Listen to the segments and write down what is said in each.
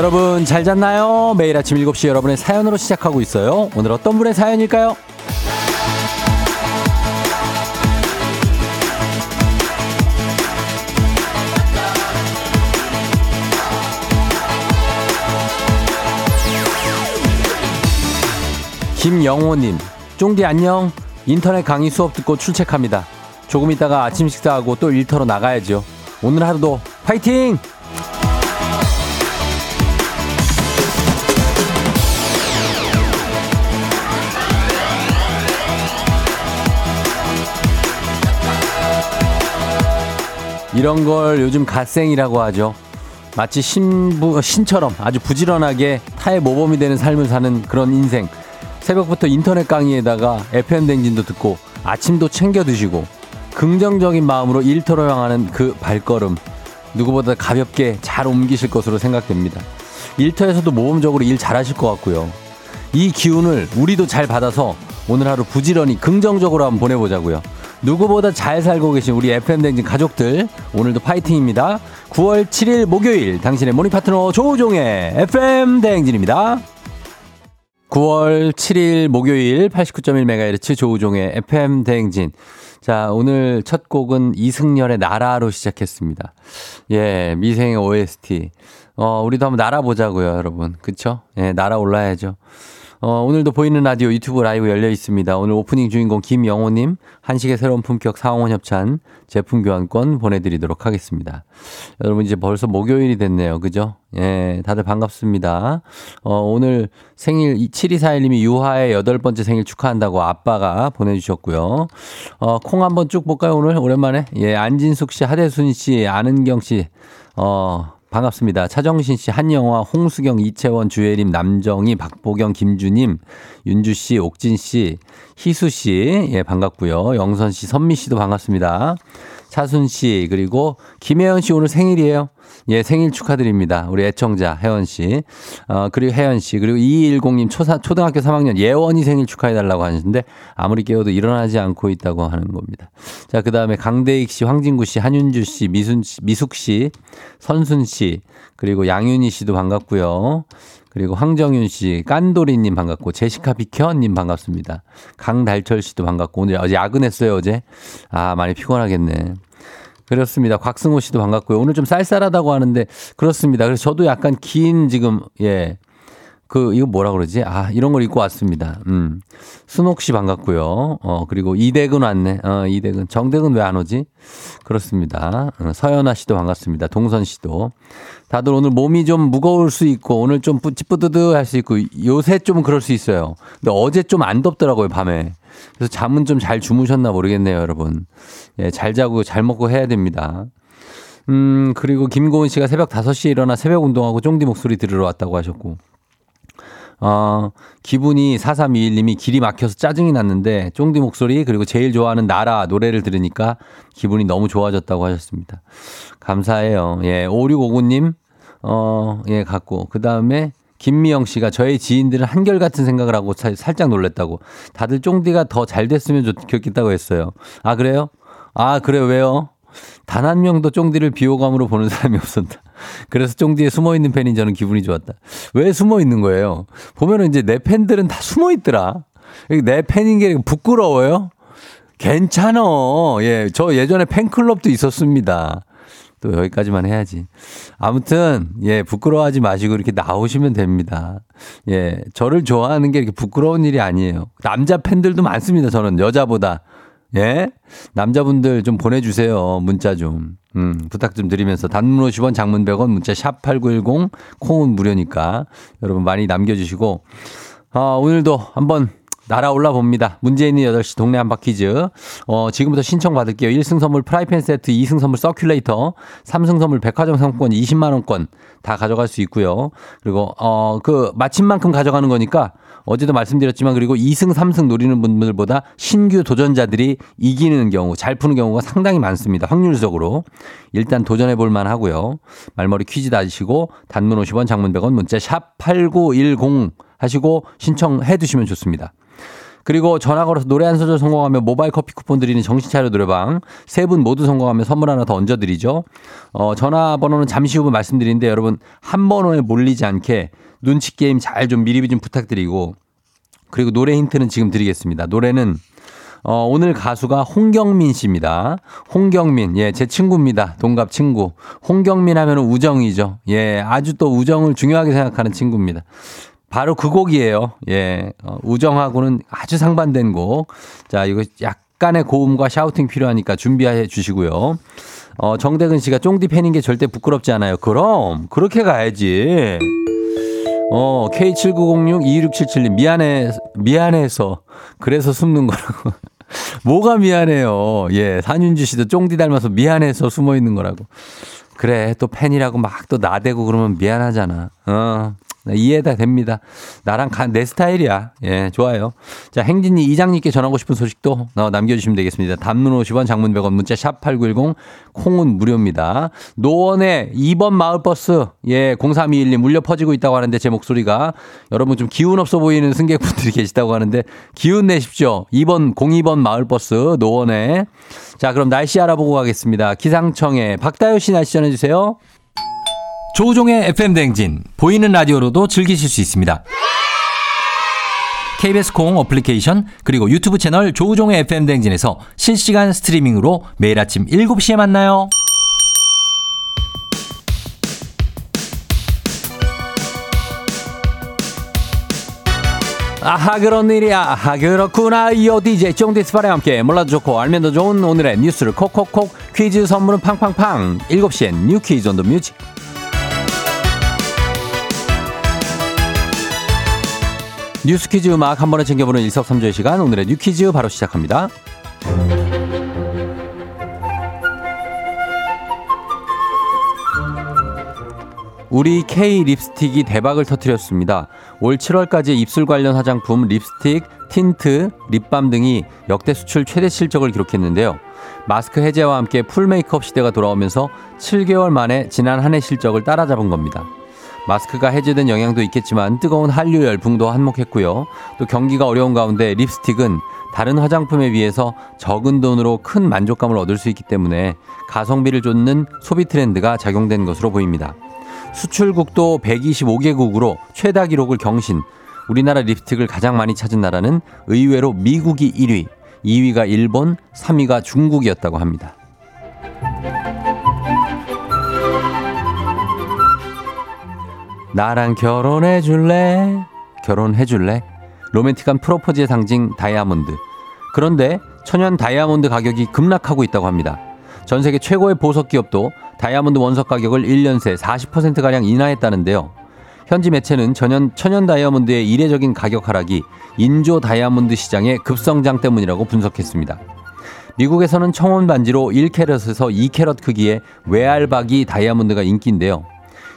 여러분 잘 잤나요? 매일 아침 7시 여러분의 사연으로 시작하고 있어요. 오늘 어떤 분의 사연일까요? 김영호님, 쫑디 안녕. 인터넷 강의 수업 듣고 출첵합니다. 조금 있다가 아침 식사하고 또 일터로 나가야죠. 오늘 하루도 파이팅! 이런 걸 요즘 갓생이라고 하죠. 마치 신부, 신처럼 아주 부지런하게 타의 모범이 되는 삶을 사는 그런 인생. 새벽부터 인터넷 강의에다가 FM 댕진도 듣고 아침도 챙겨 드시고 긍정적인 마음으로 일터로 향하는 그 발걸음. 누구보다 가볍게 잘 옮기실 것으로 생각됩니다. 일터에서도 모범적으로 일 잘하실 것 같고요. 이 기운을 우리도 잘 받아서 오늘 하루 부지런히 긍정적으로 한번 보내보자고요. 누구보다 잘 살고 계신 우리 FM대행진 가족들, 오늘도 파이팅입니다. 9월 7일 목요일, 당신의 모닝 파트너 조우종의 FM대행진입니다. 9월 7일 목요일 89.1MHz 조우종의 FM댕진. 자, 오늘 첫 곡은 이승열의 나라로 시작했습니다. 예, 미생의 OST. 어, 우리도 한번 날아보자고요, 여러분. 그쵸? 예, 날아올라야죠. 어, 오늘도 보이는 라디오 유튜브 라이브 열려 있습니다. 오늘 오프닝 주인공 김영호님, 한식의 새로운 품격 상원 협찬 제품 교환권 보내드리도록 하겠습니다. 여러분 이제 벌써 목요일이 됐네요. 그죠? 예, 다들 반갑습니다. 어, 오늘 생일 7241님이 유하의 여덟 번째 생일 축하한다고 아빠가 보내주셨고요. 어, 콩 한번 쭉 볼까요, 오늘? 오랜만에? 예, 안진숙 씨, 하대순 씨, 아는경 씨, 어, 반갑습니다. 차정신 씨, 한영화, 홍수경, 이채원, 주혜림, 남정희, 박보경, 김주님, 윤주 씨, 옥진 씨, 희수 씨, 예, 반갑고요. 영선 씨, 선미 씨도 반갑습니다. 차순 씨, 그리고 김혜연 씨 오늘 생일이에요. 예, 생일 축하드립니다. 우리 애청자 혜원 씨. 어, 그리고 혜연 씨. 그리고 2210님 초사, 초등학교 3학년 예원이 생일 축하해달라고 하시는데 아무리 깨워도 일어나지 않고 있다고 하는 겁니다. 자, 그 다음에 강대익 씨, 황진구 씨, 한윤주 씨, 미순 씨, 미숙 씨, 선순 씨, 그리고 양윤희 씨도 반갑고요. 그리고 황정윤 씨, 깐도리님 반갑고, 제시카 비켜님 반갑습니다. 강달철 씨도 반갑고, 오늘 어제 야근했어요, 어제. 아, 많이 피곤하겠네. 그렇습니다. 곽승호 씨도 반갑고요. 오늘 좀 쌀쌀하다고 하는데, 그렇습니다. 그래서 저도 약간 긴 지금, 예. 그, 이거 뭐라 그러지? 아, 이런 걸 입고 왔습니다. 음. 순옥 씨 반갑고요. 어, 그리고 이대근 왔네. 어, 이대근. 정대근 왜 안 오지? 그렇습니다. 어, 서연아 씨도 반갑습니다. 동선 씨도. 다들 오늘 몸이 좀 무거울 수 있고, 오늘 좀 찌뿌드드 할 수 있고, 요새 좀 그럴 수 있어요. 근데 어제 좀 안 덥더라고요, 밤에. 그래서 잠은 좀 잘 주무셨나 모르겠네요, 여러분. 예, 잘 자고 잘 먹고 해야 됩니다. 음, 그리고 김고은 씨가 새벽 5시에 일어나 새벽 운동하고 쫑디 목소리 들으러 왔다고 하셨고. 어, 기분이 4321님이 길이 막혀서 짜증이 났는데 쫑디 목소리 그리고 제일 좋아하는 나라 노래를 들으니까 기분이 너무 좋아졌다고 하셨습니다. 감사해요. 예, 5659님, 어, 예, 갖고. 그 다음에 김미영 씨가 저의 지인들은 한결같은 생각을 하고 사, 살짝 놀랬다고. 다들 쫑디가 더 잘 됐으면 좋겠다고 했어요. 아, 그래요? 아, 그래요? 왜요? 단 한 명도 쫑디를 비호감으로 보는 사람이 없었다. 그래서 쫑디에 숨어 있는 팬인 저는 기분이 좋았다. 왜 숨어 있는 거예요? 보면은 이제 내 팬들은 다 숨어 있더라. 내 팬인 게 부끄러워요? 괜찮어. 예, 저 예전에 팬클럽도 있었습니다. 또 여기까지만 해야지. 아무튼, 예, 부끄러워하지 마시고 이렇게 나오시면 됩니다. 예, 저를 좋아하는 게 이렇게 부끄러운 일이 아니에요. 남자 팬들도 많습니다. 저는 여자보다. 예? 남자분들 좀 보내주세요. 문자 좀. 음, 부탁 좀 드리면서 단문 50원 장문 100원 문자 샵 8910 콩은 무료니까 여러분 많이 남겨주시고 아, 오늘도 한번 날아올라 봅니다. 문재인이 8시 동네 한바퀴즈. 어, 지금부터 신청 받을게요. 1승 선물 프라이팬 세트, 2승 선물 서큘레이터, 3승 선물 백화점 상품권 20만 원권 다 가져갈 수 있고요. 그리고, 어, 그, 맞힌 만큼 가져가는 거니까 어제도 말씀드렸지만 그리고 2승, 3승 노리는 분들보다 신규 도전자들이 이기는 경우, 잘 푸는 경우가 상당히 많습니다. 확률적으로. 일단 도전해 볼만 하고요. 말머리 퀴즈 다시고 단문 50원, 장문 100원, 문자 샵 8910 하시고 신청해 두시면 좋습니다. 그리고 전화 걸어서 노래 한 소절 성공하면 모바일 커피 쿠폰 드리는 정신차려 노래방 세 분 모두 성공하면 선물 하나 더 얹어드리죠. 어, 전화번호는 잠시 후 말씀드리는데 여러분 한 번호에 몰리지 않게 눈치 게임 잘 좀 미리 좀 부탁드리고 그리고 노래 힌트는 지금 드리겠습니다. 노래는 어, 오늘 가수가 홍경민 씨입니다. 홍경민, 예, 제 친구입니다. 동갑 친구. 홍경민 하면 우정이죠. 예, 아주 또 우정을 중요하게 생각하는 친구입니다. 바로 그 곡이에요. 예, 어, 우정하고는 아주 상반된 곡. 자, 이거 약간의 고음과 샤우팅 필요하니까 준비해 주시고요. 어, 정대근 씨가 쫑디 팬인 게 절대 부끄럽지 않아요. 그럼, 그렇게 가야지. 어, K7906-2677님, 미안해, 미안해서, 그래서 숨는 거라고. 뭐가 미안해요. 예, 산윤주 씨도 쫑디 닮아서 미안해서 숨어 있는 거라고. 그래, 또 팬이라고 막 또 나대고 그러면 미안하잖아. 어, 네, 이해다 됩니다. 나랑 가, 내 스타일이야. 예, 좋아요. 자, 행진이 이장님께 전하고 싶은 소식도 어, 남겨주시면 되겠습니다. 단문 50원, 장문 100원, 문자 샵 8910, 콩은 무료입니다. 노원의 2번 마을버스, 예, 0321님 물려 퍼지고 있다고 하는데 제 목소리가 여러분 좀 기운 없어 보이는 승객분들이 계시다고 하는데 기운 내십시오. 2번, 02번 마을버스, 노원에. 자, 그럼 날씨 알아보고 가겠습니다. 기상청에 박다효 씨 날씨 전해주세요. 조우종의 FM 대행진 보이는 라디오로도 즐기실 수 있습니다. KBS 콩 어플리케이션 그리고 유튜브 채널 조우종의 FM 대행진에서 실시간 스트리밍으로 매일 아침 7시에 만나요. 아하 그런 일이야 아하 그렇구나 이어 DJ 쫑디스파레와 함께 몰라도 좋고 알면 더 좋은 오늘의 뉴스를 콕콕콕 퀴즈 선물은 팡팡팡 7시엔 뉴 퀴즈 on the music 뉴스 퀴즈 음악 한 번에 챙겨보는 일석삼조의 시간 오늘의 뉴 퀴즈 바로 시작합니다. 우리 K 립스틱이 대박을 터뜨렸습니다. 올 7월까지 입술 관련 화장품, 립스틱, 틴트, 립밤 등이 역대 수출 최대 실적을 기록했는데요. 마스크 해제와 함께 full 메이크업 시대가 돌아오면서 7개월 만에 지난 한 해 실적을 따라잡은 겁니다. 마스크가 해제된 영향도 있겠지만 뜨거운 한류 열풍도 한몫했고요. 또 경기가 어려운 가운데 립스틱은 다른 화장품에 비해서 적은 돈으로 큰 만족감을 얻을 수 있기 때문에 가성비를 쫓는 소비 트렌드가 작용된 것으로 보입니다. 수출국도 125개국으로 최다 기록을 경신. 우리나라 립스틱을 가장 많이 찾은 나라는 의외로 미국이 1위, 2위가 일본, 3위가 중국이었다고 합니다. 나랑 결혼해 줄래? 결혼해 줄래? 로맨틱한 프로포즈의 상징 다이아몬드. 그런데 천연 다이아몬드 가격이 급락하고 있다고 합니다. 전 세계 최고의 보석 기업도 다이아몬드 원석 가격을 1년 새 40%가량 인하했다는데요. 현지 매체는 천연, 천연 다이아몬드의 이례적인 가격 하락이 인조 다이아몬드 시장의 급성장 때문이라고 분석했습니다. 미국에서는 청원 반지로 1캐럿에서 2캐럿 크기의 외알박이 다이아몬드가 인기인데요.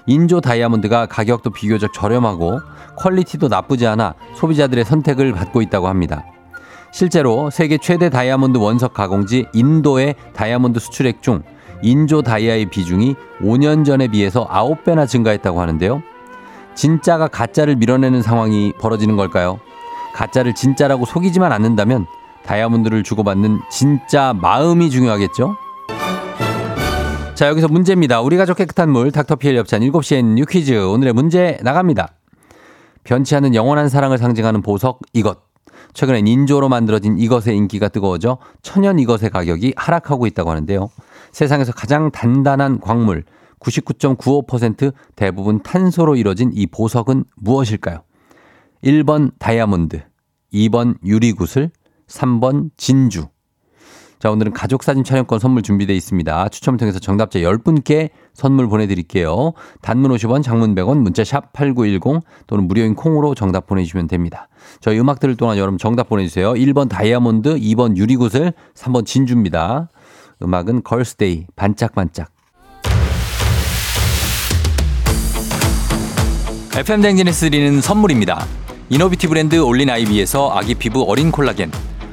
인조 다이아몬드가 가격도 비교적 저렴하고 퀄리티도 나쁘지 않아 소비자들의 선택을 받고 있다고 합니다. 실제로 세계 최대 다이아몬드 원석 가공지 인도의 다이아몬드 수출액 중 인조 다이아의 비중이 5년 전에 비해서 9배나 증가했다고 하는데요. 진짜가 가짜를 밀어내는 상황이 벌어지는 걸까요? 가짜를 진짜라고 속이지만 않는다면 다이아몬드를 주고받는 진짜 마음이 중요하겠죠? 자, 여기서 문제입니다. 우리 가족 깨끗한 물, 닥터피엘 협찬 7시엔 뉴 퀴즈. 오늘의 문제 나갑니다. 변치 않는 영원한 사랑을 상징하는 보석 이것. 최근엔 인조로 만들어진 이것의 인기가 뜨거워져 천연 이것의 가격이 하락하고 있다고 하는데요. 세상에서 가장 단단한 광물 99.95% 대부분 탄소로 이뤄진 이 보석은 무엇일까요? 1번 다이아몬드, 2번 유리구슬, 3번 진주. 자, 오늘은 가족사진 촬영권 선물 준비되어 있습니다. 추첨을 통해서 정답자 10분께 선물 보내드릴게요. 단문 50원, 장문 100원, 문자 샵 8910 또는 무료인 콩으로 정답 보내주시면 됩니다. 저희 음악 들을 동안 여러분 정답 보내주세요. 1번 다이아몬드, 2번 유리구슬, 3번 진주입니다. 음악은 걸스데이, 반짝반짝. FM 대행진에서 드리는 선물입니다. 이노비티 브랜드 올린 아이비에서 아기 피부 어린 콜라겐.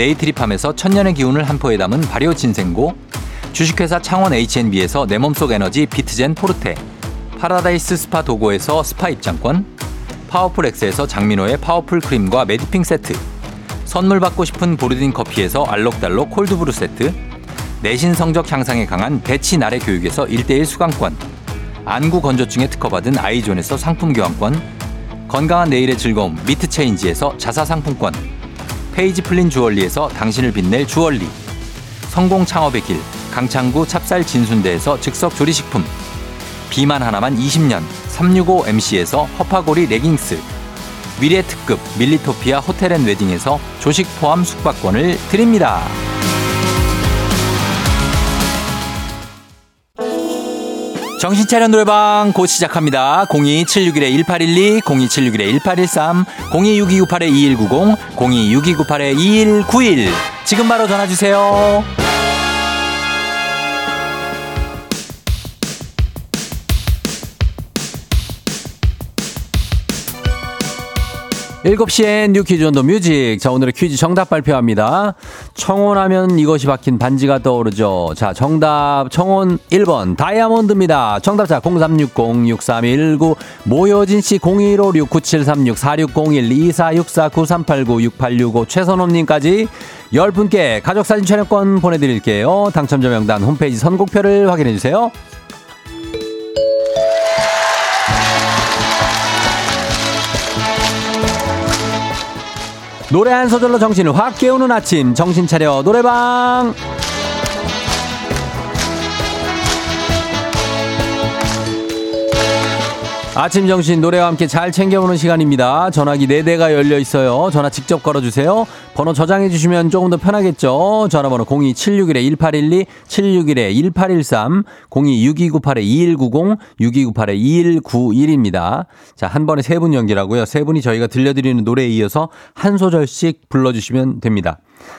네이트리팜에서 천년의 기운을 한 포에 담은 발효 진생고, 주식회사 창원 H&B에서 내 몸속 에너지 비트젠 포르테, 파라다이스 스파 도고에서 스파 입장권, 파워풀 엑스에서 장민호의 파워풀 크림과 메디핑 세트, 선물 받고 싶은 보르딘 커피에서 알록달록 콜드브루 세트, 내신 성적 향상에 강한 배치 나래 교육에서 1대1 수강권, 안구 건조증에 특허받은 아이존에서 상품 교환권, 건강한 내일의 즐거움 미트 체인지에서 자사 상품권, 페이지 플린 주얼리에서 당신을 빛낼 주얼리, 성공 창업의 길 강창구 찹쌀 진순대에서 즉석 조리식품, 비만 하나만 20년 365MC에서 허파고리 레깅스, 미래 특급 밀리토피아 호텔 앤 웨딩에서 조식 포함 숙박권을 드립니다. 정신차려 노래방 곧 시작합니다. 02761-1812, 02761-1813, 026298-2190, 026298-2191. 지금 바로 전화주세요. 7시엔 You Quiz on the Music. 자, 오늘의 퀴즈 정답 발표합니다. 청혼하면 이것이 박힌 반지가 떠오르죠. 자, 정답 청혼 1번 다이아몬드입니다. 정답자 0360-6319 모효진 씨 0156-9736-4601-2464-9389-6865 최선호 님까지 10분께 가족사진 촬영권 보내드릴게요. 당첨자 명단 홈페이지 선곡표를 확인해주세요. 노래 한 소절로 정신을 확 깨우는 아침 정신 차려 노래방 아침 정신 노래와 함께 잘 챙겨보는 시간입니다. 전화기 4대가 열려 있어요. 전화 직접 걸어주세요. 번호 저장해 주시면 조금 더 편하겠죠. 전화번호 02761-1812, 761-1813, 026298-2190, 6298-2191입니다. 자, 한 번에 세 분 연기라고요. 세 분이 저희가 들려드리는 노래에 이어서 한 소절씩 불러주시면 됩니다.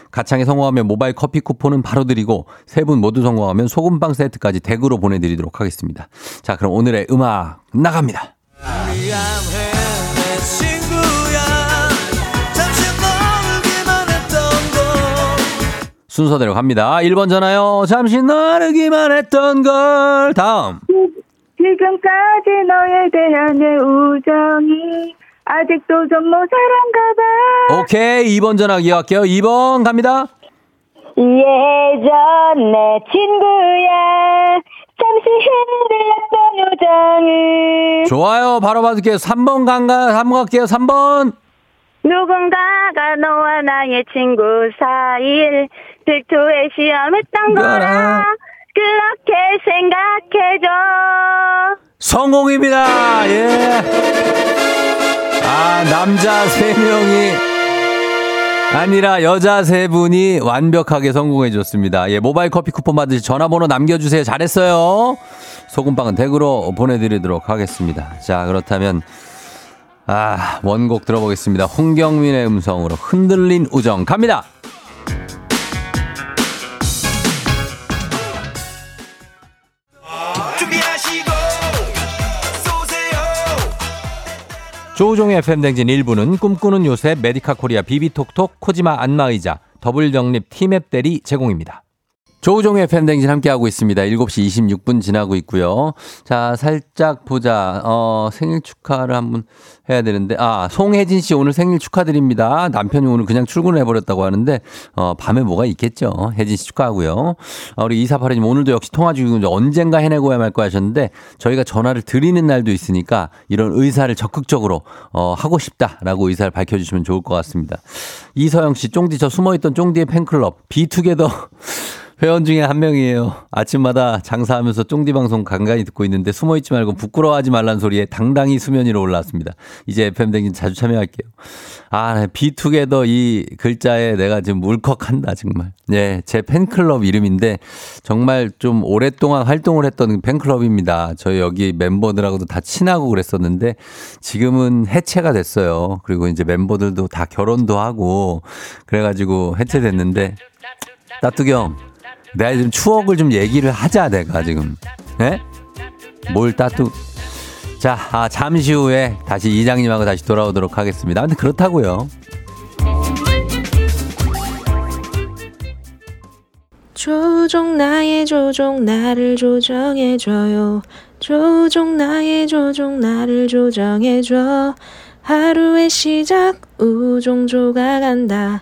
가창에 성공하면 모바일 커피 쿠폰은 바로 드리고 세 분 모두 성공하면 소금빵 세트까지 댁으로 보내드리도록 하겠습니다. 자, 그럼 오늘의 음악 나갑니다. 순서대로 갑니다. 1번 전화요. 잠시 나르기만 했던 걸. 다음. 지금까지 너에 대한 내 우정이 아직도 좀 모자란가 봐. 오케이. 2번 전화 이어갈게요. 2번 갑니다. 예전 내 친구야. 잠시 흔들렸던 우정을. 좋아요. 바로 받을게요. 3번 간가? 3번 갈게요. 3번. 누군가가 너와 나의 친구 사이를 질투에 시험했던 거라. 그렇게 생각해줘. 성공입니다. 예. 아, 남자 3명이 아니라 여자 세 분이 완벽하게 성공해 줬습니다. 예, 모바일 커피 쿠폰 받으시 전화번호 남겨주세요. 잘했어요. 소금빵은 댁으로 보내드리도록 하겠습니다. 자, 그렇다면, 아, 원곡 들어보겠습니다. 홍경민의 음성으로 흔들린 우정 갑니다! 조우종의 FM대행진 1부는 꿈꾸는 요새 메디카 코리아 비비톡톡 코지마 안마의자 더블정립 티맵 대리 제공입니다. 조우종의 팬댕진 함께하고 있습니다. 7시 26분 지나고 있고요. 자, 살짝 보자. 어, 생일 축하를 한번 해야 되는데, 아, 송혜진 씨 오늘 생일 축하드립니다. 남편이 오늘 그냥 출근해버렸다고 하는데, 어, 밤에 뭐가 있겠죠. 혜진 씨 축하하고요. 어, 우리 이사파리님 오늘도 역시 통화 중이고 언젠가 해내고야 말 거 하셨는데, 저희가 전화를 드리는 날도 있으니까 이런 의사를 적극적으로, 어, 하고 싶다라고 의사를 밝혀주시면 좋을 것 같습니다. 이서영 씨, 쫑디 저 숨어있던 쫑디의 팬클럽, 비투게더. 회원 중에 한 명이에요. 아침마다 장사하면서 쫑디 방송 간간히 듣고 있는데 숨어 있지 말고 부끄러워하지 말란 소리에 당당히 수면 위로 올라왔습니다. 이제 FM 댕진 자주 참여할게요. 아, 비투게더 이 글자에 내가 지금 울컥한다, 정말. 네, 제 팬클럽 이름인데 정말 좀 오랫동안 활동을 했던 팬클럽입니다. 저희 여기 멤버들하고도 다 친하고 그랬었는데 지금은 해체가 됐어요. 그리고 이제 멤버들도 다 결혼도 하고 그래가지고 해체됐는데 따뚜기 형. 내가 좀 추억을 좀 얘기를 하자, 내가 지금. 예? 뭘 따뚜. 자, 아, 잠시 후에 다시 이장님하고 다시 돌아오도록 하겠습니다. 근데 그렇다고요. 조종 나의 조종 나를 조정해줘요 조종 나의 조종 나를 조정해줘 하루의 시작 우종조가 간다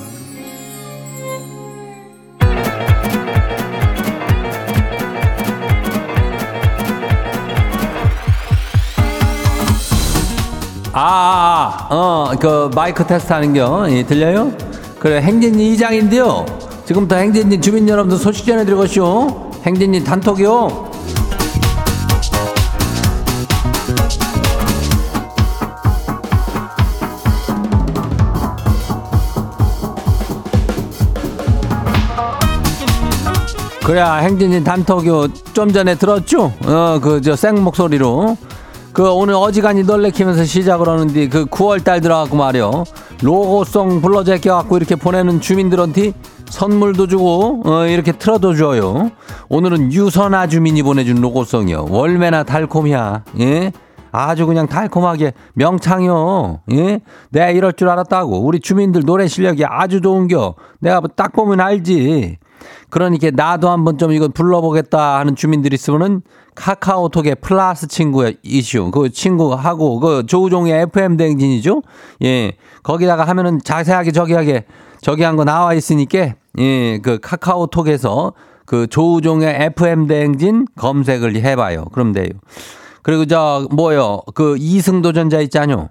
아, 아, 아, 어, 그 마이크 테스트 하는 겨. 예, 들려요? 그래, 행진이 이장인데요. 지금부터 행진이 주민 여러분들 소식 전해드리고쇼. 행진이 단톡이요. 그래, 행진이 단톡요. 좀 전에 들었죠? 어, 그, 저, 생 목소리로. 그 오늘 어지간히 널레키면서 시작을 하는데 그 9월 달 들어갖고 말이요. 로고송 불러 제껴갖고 이렇게 보내는 주민들한테 선물도 주고 어 이렇게 틀어도 줘요. 오늘은 유선아 주민이 보내준 로고송이요. 월매나 달콤이야. 예? 아주 그냥 달콤하게 명창이요. 예? 내가 이럴 줄 알았다고. 우리 주민들 노래 실력이 아주 좋은겨. 내가 딱 보면 알지 그러니까 나도 한번 좀 이거 불러보겠다 하는 주민들이 있으면은 카카오톡에 플러스 친구의 이슈 그 친구하고 그 조우종의 FM 대행진이죠. 예. 거기다가 하면은 자세하게 저기하게 저기 한 거 나와 있으니까 예. 그 카카오톡에서 그 조우종의 FM 대행진 검색을 해봐요. 그럼 돼요. 그리고 저 뭐요 그 이승 도 전자 있잖요.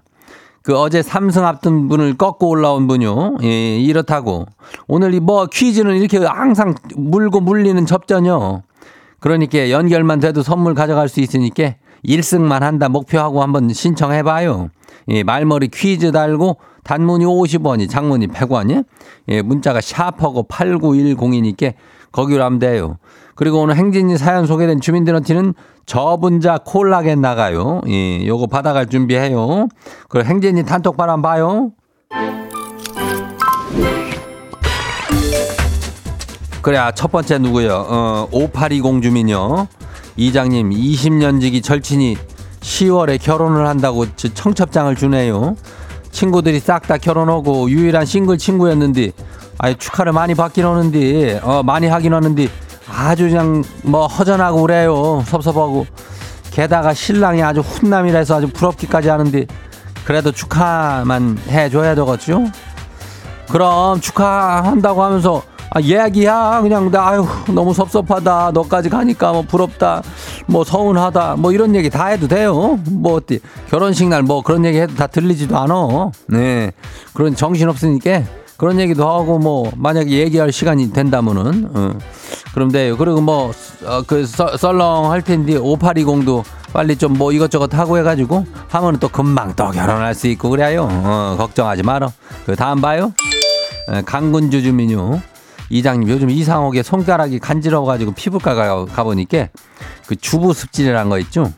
그 어제 삼승 앞둔 분을 꺾고 올라온 분요. 예, 이렇다고. 오늘 이 뭐 퀴즈는 이렇게 항상 물고 물리는 접전이요. 그러니까 연결만 돼도 선물 가져갈 수 있으니까 1승만 한다 목표하고 한번 신청해 봐요. 예, 말머리 퀴즈 달고 단문이 50원이 장문이 100원이 예, 문자가 샤퍼고 8910이니까 거기로 하면 돼요. 그리고 오늘 행진이 사연 소개된 주민들한테는 저분자 콜라겐 나가요. 예, 요거 받아갈 준비해요. 그리고 행진이 단톡 바람 봐요. 그래, 아, 첫 번째 누구요? 어, 5820 주민요. 이장님, 20년 지기 절친이 10월에 결혼을 한다고 청첩장을 주네요. 친구들이 싹 다 결혼하고 유일한 싱글 친구였는데, 아예 축하를 많이 받긴 하는데, 어, 많이 하긴 하는데, 아주 그냥 뭐 허전하고 그래요. 섭섭하고. 게다가 신랑이 아주 훈남이라서 아주 부럽기까지 하는데, 그래도 축하만 해줘야 되겠죠? 그럼 축하한다고 하면서 아, 얘기야. 그냥 나, 아유, 너무 섭섭하다. 너까지 가니까 뭐 부럽다. 뭐 서운하다. 뭐 이런 얘기 다 해도 돼요. 뭐 어때. 결혼식 날 뭐 그런 얘기 해도 다 들리지도 않아. 네. 그런 정신 없으니까 그런 얘기도 하고 뭐 만약에 얘기할 시간이 된다면은, 어. 돼요. 그리고 뭐, 어, 그 썰렁 할 텐데 5820도 빨리 좀 뭐 이것저것 하고 해가지고 하면은 또 금방 또 결혼할 수 있고 그래요. 어, 걱정하지 말어. 그 다음 봐요. 강군주 주민요. 이장님 요즘 이상하게 손가락이 간지러워가지고 피부과 가, 가보니까 그 주부 습진이란 거 있죠?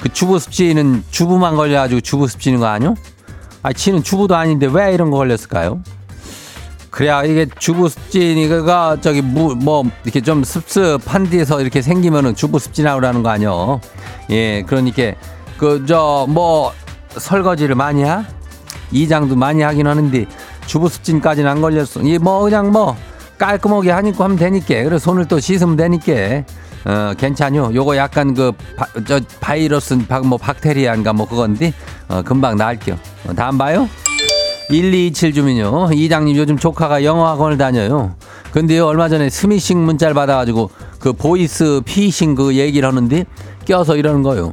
그 주부 습진은 주부만 걸려가지고 주부 습진인 거 아니요? 아, 지는 주부도 아닌데 왜 이런 거 걸렸을까요? 그래야 이게 주부 습진이 그가 저기 무, 뭐 이렇게 좀 습습한 데서 이렇게 생기면은 주부 습진하고라는 거 아니요? 예, 그러니까 그 저 뭐 설거지를 많이 하? 이장도 많이 하긴 하는데 주부 습진까지는 안 걸렸어. 이뭐 그냥 뭐 깔끔하게 하니까 하면 되니까. 그래 손을 또 씻으면 되니까. 어 괜찮요. 요거 약간 그저 바이러스 뭐 박테리아인가 뭐 그건데 어 금방 나을게요. 어, 다음 봐요. 1227 주민요. 이장님 요즘 조카가 영어 학원을 다녀요. 근데 얼마 전에 스미싱 문자를 받아가지고 그 보이스 피싱 그 얘기를 하는데 껴서 이러는 거요.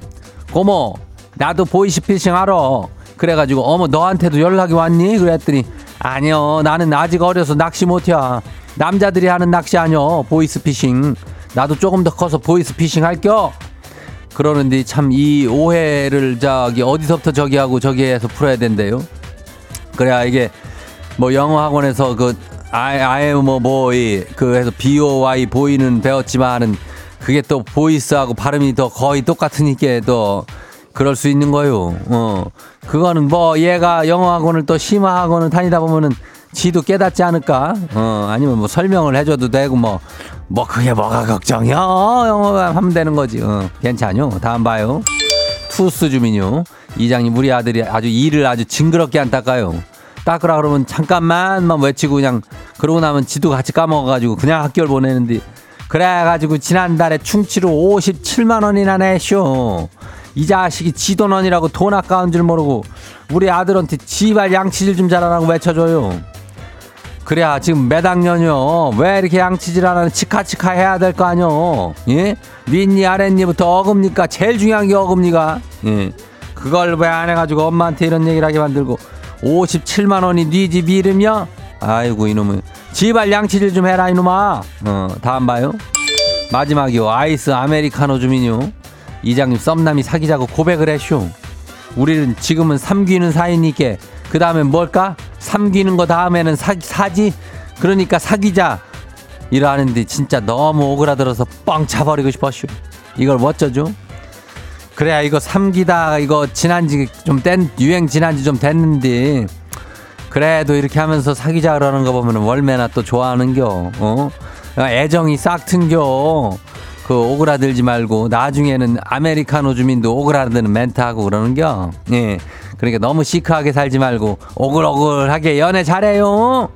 고모 나도 보이스 피싱 알아. 그래가지고 어머 너한테도 연락이 왔니? 그랬더니 아니요 나는 아직 어려서 낚시 못해. 남자들이 하는 낚시 아니요 보이스 피싱. 나도 조금 더 커서 보이스 피싱 할겨. 그러는데 참 이 오해를 저기 어디서부터 저기 하고 저기 해서 풀어야 된대요. 그래야 이게 뭐 영어 학원에서 그 아예 아예 뭐뭐그 해서 BOY 보이는 배웠지만은 그게 또 보이스하고 발음이 더 거의 똑같으니까 또 그럴 수 있는 거요. 어. 그거는 뭐 얘가 영어 학원을 또 심화 학원을 다니다 보면은 지도 깨닫지 않을까? 어, 아니면 뭐 설명을 해줘도 되고 뭐, 뭐 그게 뭐가 걱정이야? 영어가 하면 되는 거지. 어, 괜찮요. 다음 봐요. 투스 주민요. 이장님 우리 아들이 아주 일을 아주 징그럽게 안 닦아요. 닦으라 그러면 잠깐만만 외치고 그냥 그러고 나면 지도 같이 까먹어가지고 그냥 학교를 보내는데 그래가지고 지난달에 충치로 57만 원이나 내쇼. 이 자식이 지도넌이라고 돈 아까운 줄 모르고 우리 아들한테 지발 양치질 좀 잘하라고 외쳐줘요. 그래야 지금 몇 학년이요? 왜 이렇게 양치질 안 하는 치카치카 해야 될 거 아니요? 예? 윗니 아랫니부터 어금니까 제일 중요한 게 어금니가. 예. 그걸 왜 안 해가지고 엄마한테 이런 얘기를 하게 만들고 57만 원이 네 집 이름이야? 아이고 이놈은 지발 양치질 좀 해라 이놈아. 어 다음 봐요. 마지막이요 아이스 아메리카노 주민요. 이장님 썸남이 사귀자고 고백을 했쇼. 우리는 지금은 삼귀는 사이니까 그 다음엔 뭘까? 삼귀는 거 다음에는 사, 사지? 그러니까 사귀자. 이러는데 진짜 너무 오그라들어서 뻥 차버리고 싶었쇼. 이걸 뭐 어쩌죠? 그래야 이거 삼기다 이거 지난지 좀뗀 유행 지난지 좀 됐는데 그래도 이렇게 하면서 사귀자 그러는 거 보면 월매나 또 좋아하는겨 어? 애정이 싹 튼겨. 그 오그라들지 말고 나중에는 아메리카노 주민도 오그라드는 멘트하고 그러는겨. 예. 그러니까 너무 시크하게 살지 말고 오글오글하게 연애 잘해요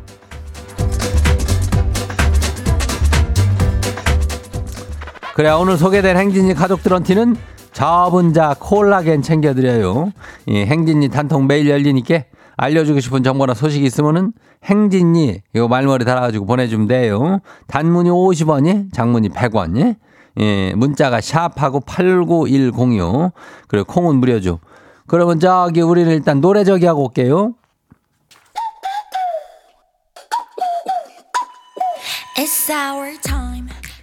그래 오늘 소개된 행진이 가족들한테는 저분자 콜라겐 챙겨드려요. 예, 행진이 단통 매일 열리니까 알려주고 싶은 정보나 소식이 있으면은 행진이 이거 말머리 달아가지고 보내주면 돼요. 단문이 50원이, 장문이 100원이. 예, 문자가 샵하고 89106. 그리고 콩은 무료죠. 그러면 저기 우리는 일단 노래 저기 하고 올게요. It's our time.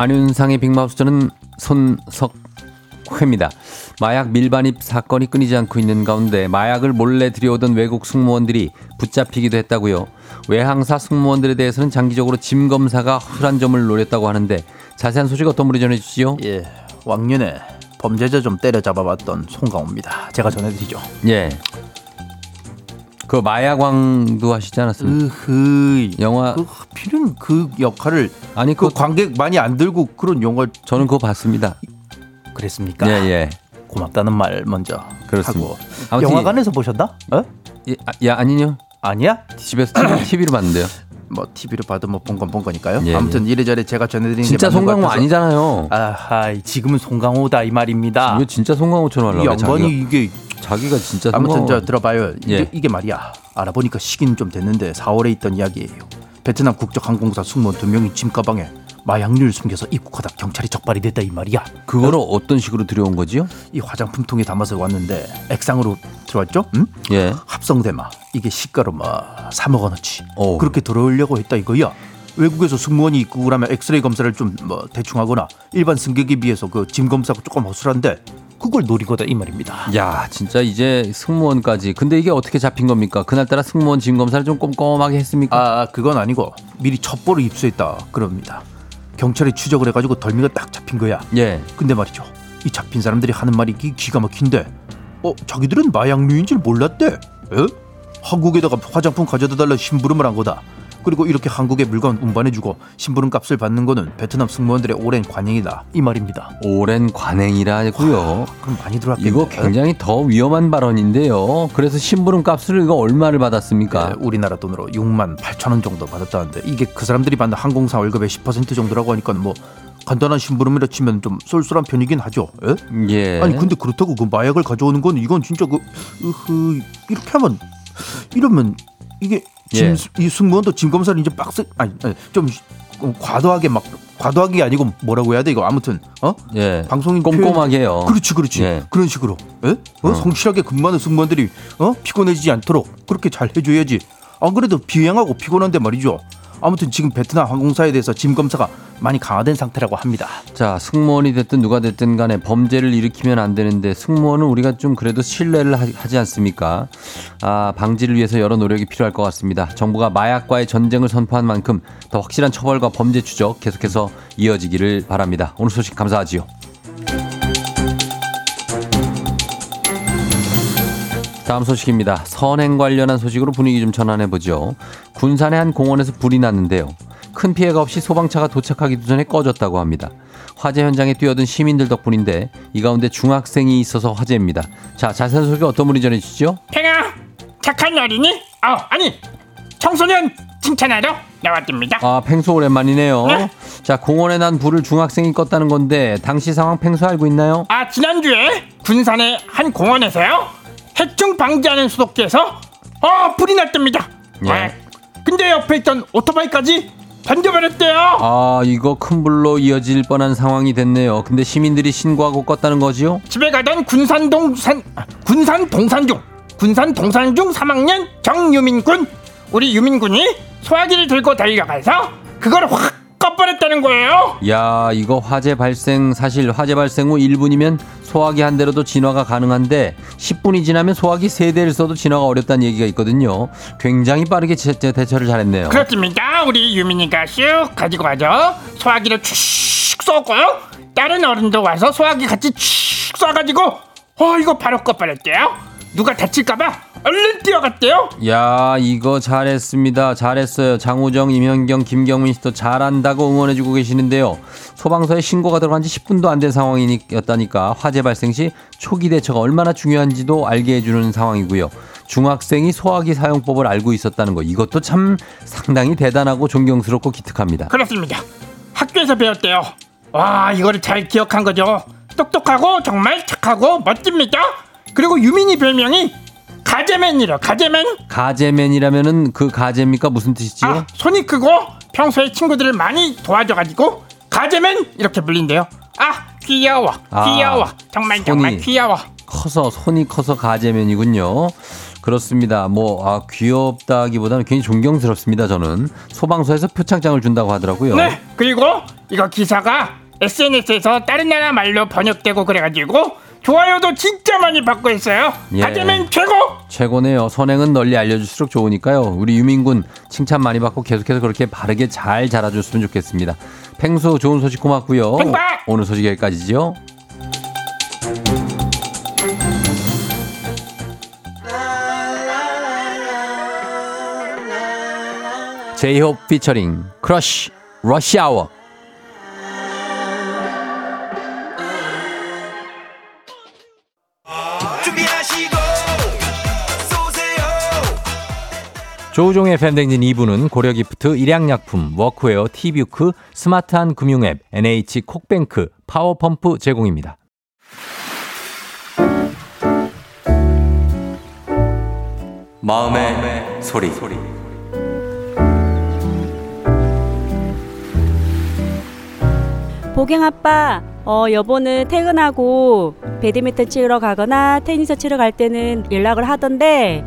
안윤상의 빅마우스는 손석회입니다. 마약 밀반입 사건이 끊이지 않고 있는 가운데 마약을 몰래 들여오던 외국 승무원들이 붙잡히기도 했다고요. 외항사 승무원들에 대해서는 장기적으로 짐 검사가 허술한 점을 노렸다고 하는데 자세한 소식 어떤 분이 전해주시죠? 예, 왕년에 범죄자 좀 때려잡아봤던 송강호입니다. 제가 전해드리죠. 예. 그 마약왕도 하시지 않았습니까? 으흐, 영화 그 하필은 그 역할을 아니 그그 관객 많이 안 들고 그런 영화 저는 그거 봤습니다. 그랬습니까? 예 예. 고맙다는 말 먼저 그렇습니다. 하고 영화관에서 보셨나? 어? 예, 아, 야 아니요. 아니야? 집에서 TV, TV로 봤는데요. 뭐 TV로 봐도 뭐 본 건 본 거니까요. 예, 아무튼 이래저래 제가 전해드린 진짜 게 송강호. 아니잖아요. 아하, 지금은 송강호다 이 말입니다. 진짜 송강호처럼 이 하려고 자기가, 이게 자기가 진짜 아무튼. 저 들어봐요. 이게, 예. 이게 말이야. 알아보니까 시기는 좀 됐는데 4월에 있던 이야기예요. 베트남 국적 항공사 승무원 두 명이 짐 가방에 마약류를 숨겨서 입국하다 경찰이 적발이 됐다 이 말이야. 그거를 어떤 식으로 들여온 거지요? 이 화장품 통에 담아서 왔는데 액상으로 들어왔죠? 응? 예. 합성대마 이게 시가로 뭐 3억 원어치 오. 그렇게 들어오려고 했다 이거야. 외국에서 승무원이 입국을 하면 엑스레이 검사를 좀 뭐 대충 하거나 일반 승객에 비해서 그 짐 검사가 조금 허술한데 그걸 노린 거다 이 말입니다. 야, 진짜 이제 승무원까지. 근데 이게 어떻게 잡힌 겁니까? 그날따라 승무원 짐 검사를 좀 꼼꼼하게 했습니까? 아 그건 아니고 미리 첩보를 입수했다 그럽니다. 경찰이 추적을 해가지고 덜미가 딱 잡힌 거야. 예. 근데 말이죠. 이 잡힌 사람들이 하는 말이 기- 기가 막힌데, 어 자기들은 마약류인 줄 몰랐대. 에? 한국에다가 화장품 가져다 달라 심부름을 한 거다. 그리고 이렇게 한국에 물건 운반해주고 심부름 값을 받는 거는 베트남 승무원들의 오랜 관행이다. 이 말입니다. 오랜 관행이라고요. 그럼 많이 들어왔겠네. 이거 굉장히 더 위험한 발언인데요. 그래서 심부름 값을 이거 얼마를 받았습니까? 네, 우리나라 돈으로 6만 8천 원 정도 받았다는데 이게 그 사람들이 받는 항공사 월급의 10% 정도라고 하니까 뭐 간단한 심부름이라 치면 좀 쏠쏠한 편이긴 하죠. 에? 예. 아니 근데 그렇다고 그 마약을 가져오는 건 이건 진짜 그 으흐, 이렇게 하면 이러면 이게 짐, 예. 이 승무원도 짐 검사를 이제 빡세 아니, 아니 좀 과도하게 막 과도하게 아니고 뭐라고 해야 돼 이거 아무튼 어 예. 방송인 꼼꼼하게 해요. 그렇지 그렇지 예. 그런 식으로 에? 어? 어. 성실하게 근무하는 승무원들이 어 피곤해지지 않도록 그렇게 잘 해줘야지 안 그래도 비행하고 피곤한데 말이죠 아무튼 지금 베트남 항공사에 대해서 짐 검사가 많이 강화된 상태라고 합니다 자, 승무원이 됐든 누가 됐든 간에 범죄를 일으키면 안 되는데 승무원은 우리가 좀 그래도 신뢰를 하- 하지 않습니까? 아, 방지를 위해서 여러 노력이 필요할 것 같습니다. 정부가 마약과의 전쟁을 선포한 만큼 더 확실한 처벌과 범죄 추적 계속해서 이어지기를 바랍니다. 오늘 소식 감사하지요. 다음 소식입니다. 선행 관련한 소식으로 분위기 좀 전환해 보죠. 군산의 한 공원에서 불이 났는데요. 큰 피해가 없이 소방차가 도착하기도 전에 꺼졌다고 합니다. 화재 현장에 뛰어든 시민들 덕분인데 이 가운데 중학생이 있어서 화제입니다. 자, 자세한 소식 어떤 분이 전해 주시죠? 팽아 착한 어린이 아 아니 청소년 칭찬하러 나왔답니다 아, 팽소 오랜만이네요. 네. 자, 공원에 난 불을 중학생이 껐다는 건데 당시 상황 팽소 알고 있나요? 아 지난주에 군산의 한 공원에서요 해충 방지하는 수도기에서 아 불이 났답니다 예. 아, 근데 옆에 있던 오토바이까지 번져버렸대요 아, 이거 큰 불로 이어질 뻔한 상황이 됐네요. 근데 시민들이 신고하고 껐다는 거지요? 집에 가던 군산동 산 아, 군산 동산중 군산 동산중 3학년 정유민군 우리 유민군이 소화기를 들고 달려가서 그걸 확 꺼버렸다는 거예요 야, 이거 화재 발생 사실 화재 발생 후 1분이면 소화기 한 대로도 진화가 가능한데 10분이 지나면 소화기 세 대를 써도 진화가 어렵다는 얘기가 있거든요. 굉장히 빠르게 제- 제- 대처를 잘했네요. 그렇습니다. 우리 유민이가 슉 가지고 와서 소화기를 쭉 쏘고요. 다른 어른도 와서 소화기 같이 쭉 쏴가지고 어 이거 바로 꺼버렸대요. 누가 다칠까봐 얼른 뛰어갔대요. 야, 이거 잘했습니다. 잘했어요. 장우정, 임현경, 김경민 씨도 잘한다고 응원해주고 계시는데요. 소방서에 신고가 들어간 지 10분도 안 된 상황이었다니까 화재 발생 시 초기 대처가 얼마나 중요한지도 알게 해주는 상황이고요. 중학생이 소화기 사용법을 알고 있었다는 거 이것도 참 상당히 대단하고 존경스럽고 기특합니다. 그렇습니다. 학교에서 배웠대요. 와 이거를 잘 기억한 거죠. 똑똑하고 정말 착하고 멋집니다. 그리고 유민이 별명이 가재맨이래. 가재맨. 가재맨이라면은 그 가재입니까 무슨 뜻이지요? 아 손이 크고 평소에 친구들을 많이 도와줘가지고 가재맨 이렇게 불린대요. 아 귀여워 아, 귀여워 정말 손이- 정말 귀여워. 커서 손이 커서 가재맨이군요. 그렇습니다. 뭐 아, 귀엽다기보다는 굉장히 존경스럽습니다. 저는 소방서에서 표창장을 준다고 하더라고요. 네 그리고 이거 기사가 SNS에서 다른 나라 말로 번역되고 그래가지고 좋아요도 진짜 많이 받고 있어요. 예. 가재맨 최고. 최고네요. 선행은 널리 알려줄수록 좋으니까요. 우리 유민군 칭찬 많이 받고 계속해서 그렇게 바르게 잘 자라줬으면 좋겠습니다. 팽수 좋은 소식 고맙고요. 팽빵! 오늘 소식 여기까지죠. 제이홉 피처링 크러쉬 Rush Hour 조우종의 FM대행진 2부는 고려기프트, 일양약품, 워크웨어, 티뷰크, 스마트한 금융앱, NH 콕뱅크, 파워펌프 제공입니다. 마음의, 소리. 보경 아빠, 어, 여보는 퇴근하고 배드민턴 치러 가거나 테니스 치러 갈 때는 연락을 하던데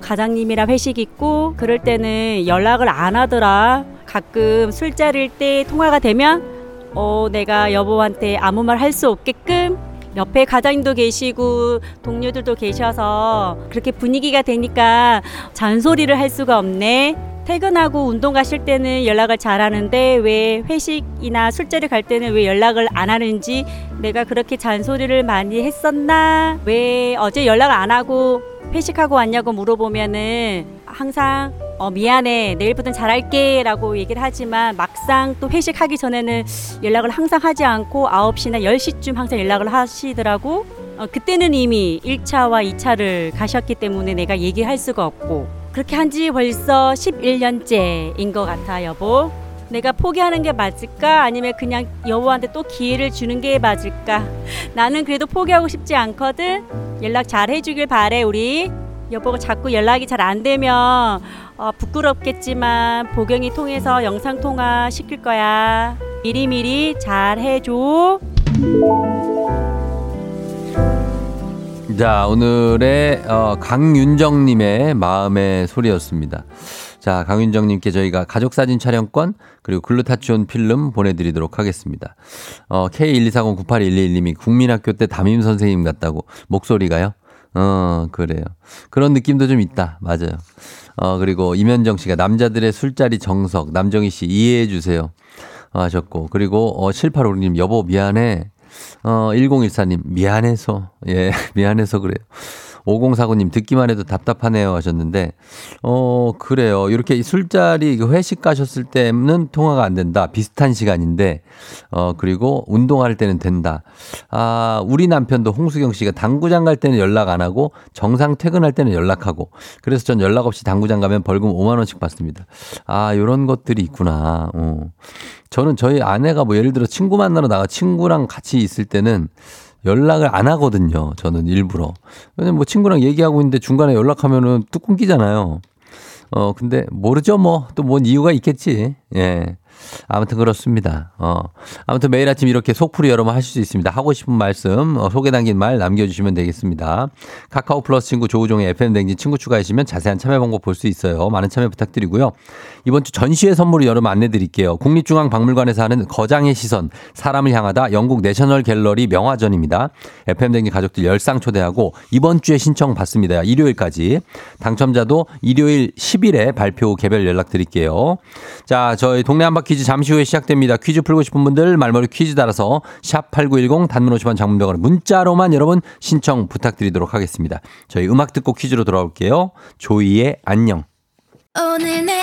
과장님이랑 회식 있고 그럴 때는 연락을 안 하더라. 가끔 술자리일 때 통화가 되면 어, 내가 여보한테 아무 말 할 수 없게끔 옆에 과장님도 계시고 동료들도 계셔서 그렇게 분위기가 되니까 잔소리를 할 수가 없네. 퇴근하고 운동 가실 때는 연락을 잘 하는데 왜 회식이나 술자리 갈 때는 왜 연락을 안 하는지 내가 그렇게 잔소리를 많이 했었나? 왜 어제 연락 안 하고 회식하고 왔냐고 물어보면은 항상 어 미안해. 내일부터는 잘할게. 라고 얘기를 하지만 막상 또 회식하기 전에는 연락을 항상 하지 않고 9시나 10시쯤 항상 연락을 하시더라고. 어, 그때는 이미 1차와 2차를 가셨기 때문에 내가 얘기할 수가 없고. 그렇게 한 지 벌써 11년째인 것 같아 여보 내가 포기하는 게 맞을까? 아니면 그냥 여보한테 또 기회를 주는 게 맞을까? 나는 그래도 포기하고 싶지 않거든. 연락 잘 해주길 바래 우리. 여보가 자꾸 연락이 잘 안 되면 어, 부끄럽겠지만 보경이 통해서 영상 통화 시킬 거야. 미리미리 잘 해줘. 자, 오늘의 어, 강윤정님의 마음의 소리였습니다. 자, 강윤정님께 저희가 가족사진 촬영권 그리고 글루타치온 필름 보내드리도록 하겠습니다. 어, K124098111님이 국민학교 때 담임 선생님 같다고 목소리가요? 어, 그래요. 그런 느낌도 좀 있다. 맞아요. 어, 그리고 이면정 씨가 남자들의 술자리 정석, 남정희 씨 이해해 주세요. 어, 하셨고, 그리고 어, 7856님 여보 미안해. 어, 1014님, 미안해서. 예, 미안해서 그래요. 5049님, 듣기만 해도 답답하네요 하셨는데, 어, 그래요. 이렇게 술자리, 그 회식 가셨을 때는 통화가 안 된다. 비슷한 시간인데, 어, 그리고 운동할 때는 된다. 아, 우리 남편도 홍수경 씨가 당구장 갈 때는 연락 안 하고, 정상 퇴근할 때는 연락하고, 그래서 전 연락 없이 당구장 가면 벌금 5만 원씩 받습니다. 아, 요런 것들이 있구나. 어. 저는 저희 아내가 뭐 예를 들어 친구 만나러 나가 친구랑 같이 있을 때는 연락을 안 하거든요. 저는 일부러. 왜냐면 뭐 친구랑 얘기하고 있는데 중간에 연락하면은 뚝 끊기잖아요. 어, 근데 모르죠 뭐. 또 뭔 이유가 있겠지. 예. 아무튼 그렇습니다. 어. 아무튼 매일 아침 이렇게 속풀이 여러분 하실 수 있습니다. 하고 싶은 말씀, 어, 소개 담긴 말 남겨주시면 되겠습니다. 카카오 플러스 친구 조우종의 FM댕진 친구 추가하시면 자세한 참여 방법 볼 수 있어요. 많은 참여 부탁드리고요. 이번 주 전시회 선물을 여러분 안내 드릴게요. 국립중앙박물관에서 하는 거장의 시선, 사람을 향하다 영국 내셔널 갤러리 명화전입니다. FM댕진 가족들 열상 초대하고 이번 주에 신청 받습니다. 일요일까지. 당첨자도 일요일 10일에 발표 개별 연락 드릴게요. 자, 저희 동네 한바 퀴즈 잠시 후에 시작됩니다. 퀴즈 풀고 싶은 분들 말머리 퀴즈 달아서 샵 8910 단문 50원 장문병원에 문자로만 여러분 신청 부탁드리도록 하겠습니다. 저희 음악 듣고 퀴즈로 돌아올게요. 조이의 안녕. 오늘 내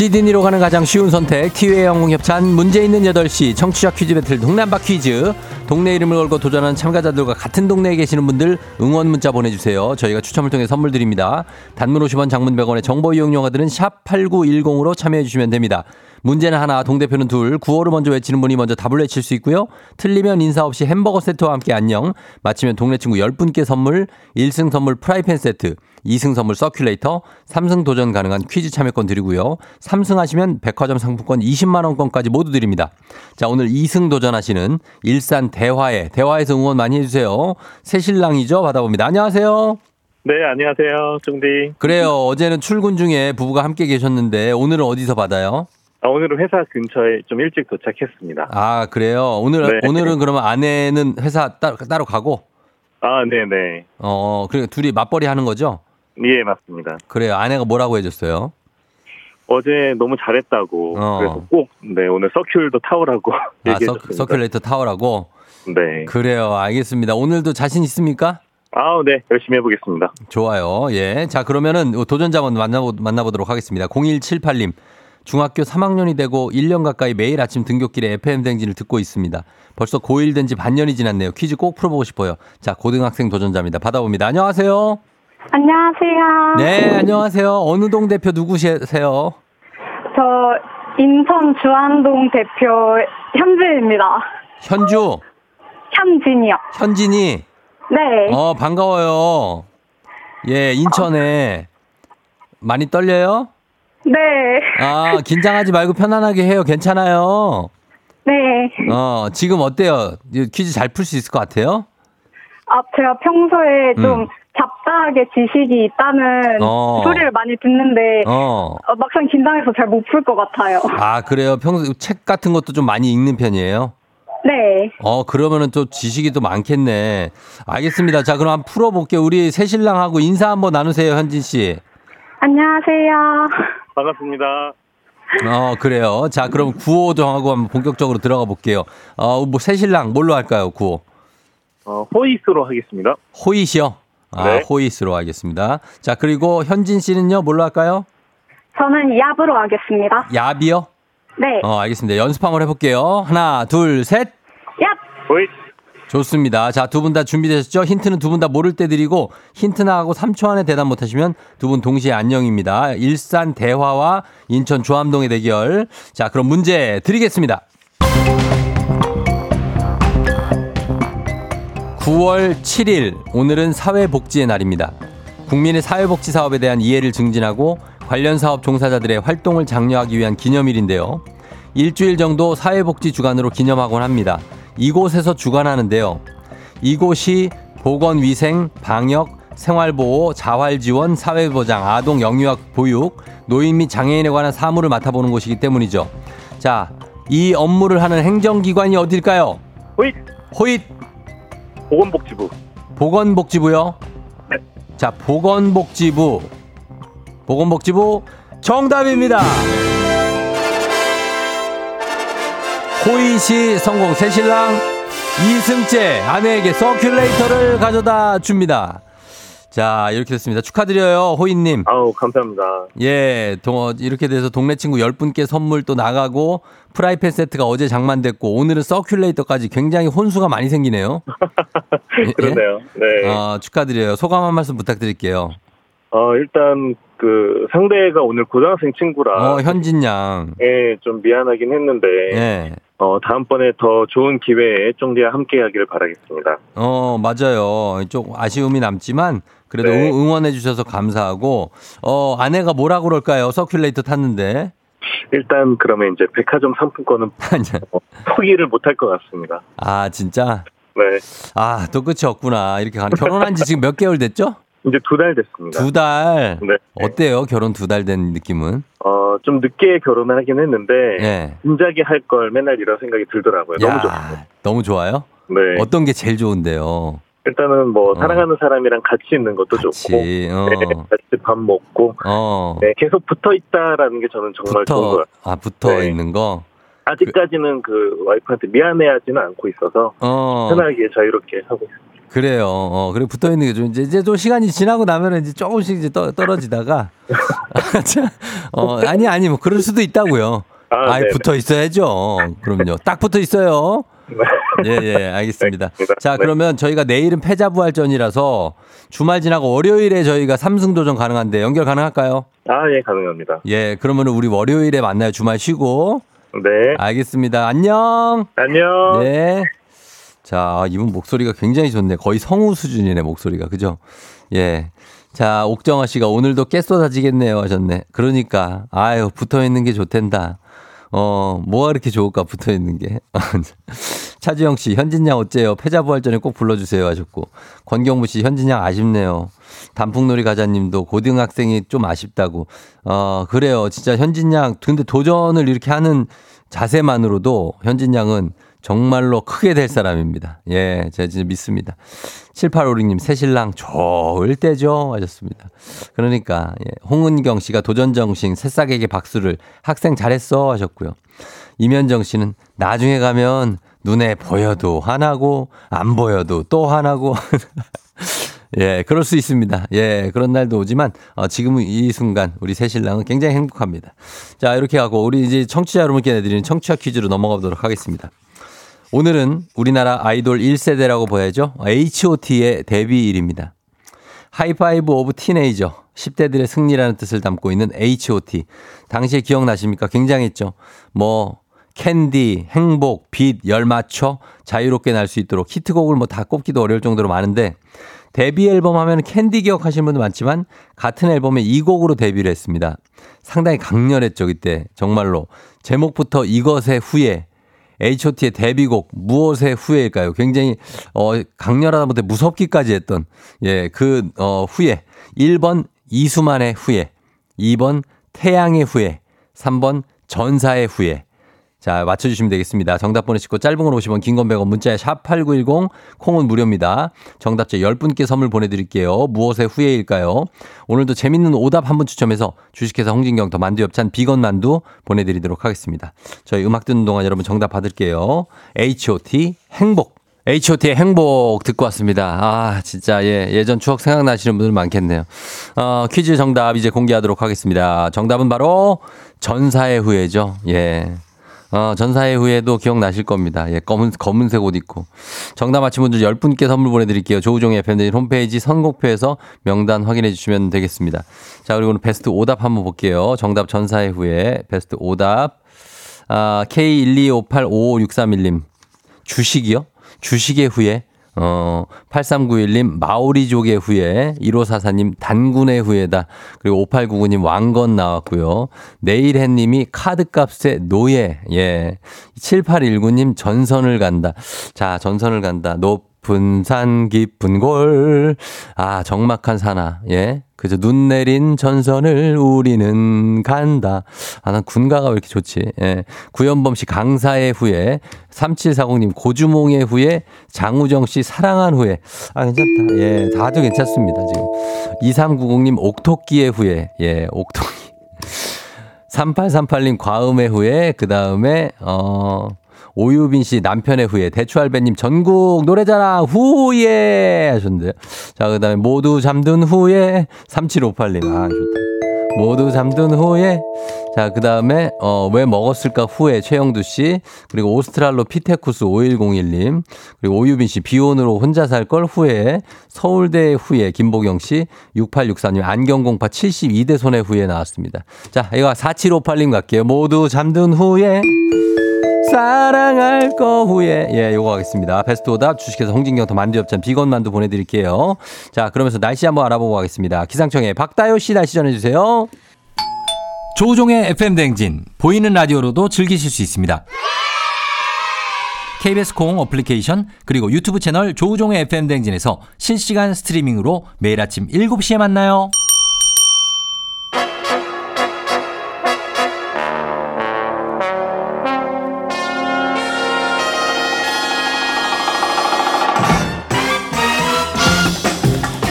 시드니로 가는 가장 쉬운 선택 티웨이 영웅 협찬 문제 있는 8시 청취자 퀴즈 배틀 동네 한바 퀴즈. 동네 이름을 걸고 도전하는 참가자들과 같은 동네에 계시는 분들 응원 문자 보내주세요. 저희가 추첨을 통해 선물 드립니다. 단문 50원 장문 100원의 정보 이용 용어들은 샵 8910으로 참여해 주시면 됩니다. 문제는 하나 동대표는 둘 구호를 먼저 외치는 분이 먼저 답을 외칠 수 있고요. 틀리면 인사 없이 햄버거 세트와 함께 안녕. 맞히면 동네 친구 10분께 선물 1승 선물 프라이팬 세트 2승 선물 서큘레이터, 3승 도전 가능한 퀴즈 참여권 드리고요. 3승 하시면 백화점 상품권 20만 원권까지 모두 드립니다. 자, 오늘 2승 도전하시는 일산 대화에 대화에서 응원 많이 해 주세요. 새신랑이죠. 받아봅니다. 안녕하세요. 네, 안녕하세요. 중디. 그래요. 어제는 출근 중에 부부가 함께 계셨는데 오늘은 어디서 받아요? 아, 오늘은 회사 근처에 좀 일찍 도착했습니다. 아, 그래요. 오늘 네. 오늘은 그러면 아내는 회사 따, 따로 가고 아, 네네. 어, 그래 둘이 맞벌이 하는 거죠? 예, 맞습니다. 그래요. 아내가 뭐라고 해 줬어요? 어제 너무 잘했다고. 어. 그래서 꼭, 네, 오늘 서큘도 타오라고 아. 서, 큘레이터 타워라고? 네. 그래요. 알겠습니다. 오늘도 자신 있습니까? 아, 네, 열심히 해보겠습니다. 좋아요. 예. 자, 그러면은 도전자 한번 만나보, 만나보도록 하겠습니다. 0178님. 중학교 3학년이 되고 1년 가까이 매일 아침 등굣길에 FM 댕진을 듣고 있습니다. 벌써 고1 된 지 반년이 지났네요. 퀴즈 꼭 풀어보고 싶어요. 자, 고등학생 도전자입니다. 받아봅니다. 안녕하세요. 안녕하세요. 네, 안녕하세요. 어느 동 대표 누구세요? 저 인천 주안동 대표 현진입니다. 현주, 현진이요. 현진이. 네. 어, 반가워요. 예, 인천에. 많이 떨려요? 네. 아, 긴장하지 말고 편안하게 해요. 괜찮아요. 네. 어, 지금 어때요? 이 퀴즈 잘 풀 수 있을 것 같아요? 아, 제가 평소에 좀 음. 잡다하게 지식이 있다는 어. 소리를 많이 듣는데 어. 어, 막상 긴장해서 잘 못 풀 것 같아요. 아, 그래요? 평소 책 같은 것도 좀 많이 읽는 편이에요? 네. 어, 그러면은 또 지식이 또 많겠네. 알겠습니다. 자, 그럼 한번 풀어볼게요. 우리 새신랑하고 인사 한번 나누세요, 현진 씨. 안녕하세요. 반갑습니다. 어, 그래요. 자, 그럼 구호 정하고 한번 본격적으로 들어가 볼게요. 어, 뭐, 새신랑 뭘로 할까요, 구호? 어, 호이스로 하겠습니다. 호잇이요? 아, 네. 호잇으로 하겠습니다. 자, 그리고 현진 씨는요, 뭘로 할까요? 저는 이압으로 하겠습니다. 야비요? 네. 어, 알겠습니다. 연습 한번 해볼게요. 하나, 둘, 셋. 얍! 호이 좋습니다. 자, 두 분 다 준비되셨죠? 힌트는 두 분 다 모를 때 드리고, 힌트 나가고 3초 안에 대답 못하시면 두 분 동시에 안녕입니다. 일산 대화와 인천 조암동의 대결. 자, 그럼 문제 드리겠습니다. 9월 7일, 오늘은 사회복지의 날입니다. 국민의 사회복지 사업에 대한 이해를 증진하고 관련 사업 종사자들의 활동을 장려하기 위한 기념일인데요. 일주일 정도 사회복지 주간으로 기념하곤 합니다. 이곳에서 주관하는데요. 이곳이 보건위생, 방역, 생활보호, 자활지원, 사회보장, 아동 영유아 보육, 노인 및 장애인에 관한 사무를 맡아보는 곳이기 때문이죠. 자, 이 업무를 하는 행정기관이 어딜까요? 호이 호잇 보건복지부. 보건복지부요. 네. 자, 보건복지부. 보건복지부 정답입니다. 호이시 성공 새신랑 이승재 아내에게 서큘레이터를 가져다 줍니다. 자, 이렇게 됐습니다. 축하드려요, 호이님. 아우, 감사합니다. 예, 동, 이렇게 돼서 동네 친구 10분께 선물 또 나가고 프라이팬 세트가 어제 장만됐고 오늘은 서큘레이터까지 굉장히 혼수가 많이 생기네요. 예? 그러네요. 네. 어, 축하드려요. 소감 한 말씀 부탁드릴게요. 어, 일단 그 상대가 오늘 고등학생 친구라 어, 현진 양. 예, 좀 미안하긴 했는데 예. 어, 다음번에 더 좋은 기회에 쫑디와 함께 하기를 바라겠습니다. 어, 맞아요. 좀 아쉬움이 남지만 그래도 네. 응- 응원해 주셔서 감사하고 어, 아내가 뭐라 그럴까요? 서큘레이터 탔는데. 일단 그러면 이제 백화점 상품권은 어, 포기를 못할 것 같습니다. 아, 진짜? 네. 아, 또 끝이 없구나. 이렇게 가는 결혼한 지 지금 몇 개월 됐죠? 이제 두 달 됐습니다. 두 달. 네. 어때요? 결혼 두 달 된 느낌은? 어, 좀 늦게 결혼을 하긴 했는데 예. 진작에 할 걸 맨날 이런 생각이 들더라고요. 너무 야, 좋아요. 너무 좋아요? 네. 어떤 게 제일 좋은데요? 일단은 뭐 어. 사랑하는 사람이랑 같이 있는 것도 좋고 같이, 어. 네, 같이 밥 먹고 어. 네, 계속 붙어 있다라는 게 저는 정말 좋은 것 붙어, 같아요. 아, 붙어 네. 있는 거? 아직까지는 그 와이프한테 미안해하지는 않고 있어서 어. 편하게 자유롭게 하고 있어요. 그래요. 어, 그래 붙어 있는 게 좀 이제 이제 또 시간이 지나고 나면은 이제 조금씩 이제 떠, 떨어지다가 자, 어, 아니 아니 뭐 그럴 수도 있다고요. 아, 네네. 붙어 있어야죠. 그럼요. 딱 붙어 있어요. 예, 예, 알겠습니다. 알겠습니다. 자, 네. 그러면 저희가 내일은 패자부활전이라서 주말 지나고 월요일에 저희가 삼승 도전 가능한데 연결 가능할까요? 아, 예, 가능합니다. 예, 그러면 우리 월요일에 만나요. 주말 쉬고. 네. 알겠습니다. 안녕. 안녕. 네. 자, 이분 목소리가 굉장히 좋네. 거의 성우 수준이네, 목소리가. 그죠? 예. 자, 옥정아 씨가 오늘도 깨 쏟아지겠네요 하셨네. 그러니까, 아유, 붙어 있는 게 좋댄다. 어, 뭐가 그렇게 좋을까, 붙어 있는 게. 차주영 씨, 현진양 어째요? 패자부활전에 꼭 불러주세요 하셨고. 권경무 씨, 현진양 아쉽네요. 단풍놀이 가자님도 고등학생이 좀 아쉽다고. 어, 그래요. 진짜 현진양, 근데 도전을 이렇게 하는 자세만으로도 현진양은 정말로 크게 될 사람입니다. 예, 제가 진짜 믿습니다. 7856님, 새신랑 좋을 때죠. 하셨습니다. 그러니까, 예, 홍은경 씨가 도전정신 새싹에게 박수를 학생 잘했어. 하셨고요. 이면정 씨는 나중에 가면 눈에 보여도 하나고, 안 보여도 또 하나고. 예, 그럴 수 있습니다. 예, 그런 날도 오지만, 어, 지금 이 순간 우리 새 신랑은 굉장히 행복합니다. 자, 이렇게 하고 우리 이제 청취자 여러분께 내드리는 청취자 퀴즈로 넘어가 보도록 하겠습니다. 오늘은 우리나라 아이돌 1세대라고 보야죠. H.O.T의 데뷔일입니다. High-five of Teenager. 10대들의 승리라는 뜻을 담고 있는 H.O.T. 당시에 기억나십니까? 굉장했죠. 뭐, 캔디, 행복, 빛, 열 맞춰 자유롭게 날 수 있도록 히트곡을 뭐 다 꼽기도 어려울 정도로 많은데 데뷔 앨범 하면 캔디 기억하시는 분도 많지만 같은 앨범에 이 곡으로 데뷔를 했습니다. 상당히 강렬했죠, 그때. 정말로. 제목부터 이것의 후예. H.O.T의 데뷔곡 무엇의 후예일까요? 굉장히 어 강렬하다 못해 무섭기까지 했던 예, 그 어 후예. 1번 이수만의 후예. 2번 태양의 후예. 3번 전사의 후예. 자, 맞춰주시면 되겠습니다. 정답 보내시고 짧은 걸 50원, 긴 건 100원, 문자에 샵8910, 콩은 무료입니다. 정답자 10분께 선물 보내드릴게요. 무엇의 후예일까요? 오늘도 재밌는 오답 한 분 추첨해서 주식회사 홍진경 더 만두 엽찬 비건 만두 보내드리도록 하겠습니다. 저희 음악 듣는 동안 여러분 정답 받을게요. H.O.T. 행복. H.O.T의 행복 듣고 왔습니다. 아, 진짜, 예, 예전 추억 생각나시는 분들 많겠네요. 어, 퀴즈 정답 이제 공개하도록 하겠습니다. 정답은 바로 전사의 후예죠. 예. 어, 전사의 후예도 기억나실 겁니다. 예, 검은, 검은색 옷 입고. 정답 맞힌 분들 10분께 선물 보내드릴게요. 조우종의 FM대진 홈페이지 선곡표에서 명단 확인해 주시면 되겠습니다. 자, 그리고 오늘 베스트 오답 한번 볼게요. 정답 전사의 후예, 베스트 오답. 아, K1258563님. 주식이요? 주식의 후예? 어, 8391님, 마오리족의 후예, 1544님, 단군의 후예다. 그리고 5899님, 왕건 나왔고요. 내일해님이 카드값의 노예, 예. 7819님, 전선을 간다. 자, 전선을 간다. 높은 산, 깊은 골. 아, 정막한 산하, 예. 그죠. 눈 내린 전선을 우리는 간다. 아, 난 군가가 왜 이렇게 좋지? 예. 구현범 씨 강사의 후에, 3740님 고주몽의 후에, 장우정 씨 사랑한 후에. 아, 괜찮다. 예. 다들 괜찮습니다, 지금. 2390님 옥토끼의 후에, 예. 옥토끼. 3838님 과음의 후에, 그 다음에, 어, 오유빈 씨 남편의 후예, 대추알배님 전국 노래자랑 후예 하셨는데요. 자, 그 다음에 모두 잠든 후에 3758님. 아, 좋다. 모두 잠든 후에 자, 그 다음에, 어, 왜 먹었을까 후에 최영두 씨, 그리고 오스트랄로 피테쿠스 5101님, 그리고 오유빈 씨, 비혼으로 혼자 살 걸 후에, 서울대 후에 김보경 씨, 6864님, 안경공파 72대 손의 후에 나왔습니다. 자, 이거 4758님 갈게요. 모두 잠든 후에, 사랑할 거 후에. 예 요거 하겠습니다. 베스트 오답 주식회사 홍진경 더 만두엽찬 비건 만두 보내드릴게요. 자 그러면서 날씨 한번 알아보고 가겠습니다. 기상청에 박다요 씨 날씨 전해주세요. 조우종의 FM 댕진 보이는 라디오로도 즐기실 수 있습니다. KBS 콩 어플리케이션 그리고 유튜브 채널 조우종의 FM 댕진에서 실시간 스트리밍으로 매일 아침 7시에 만나요.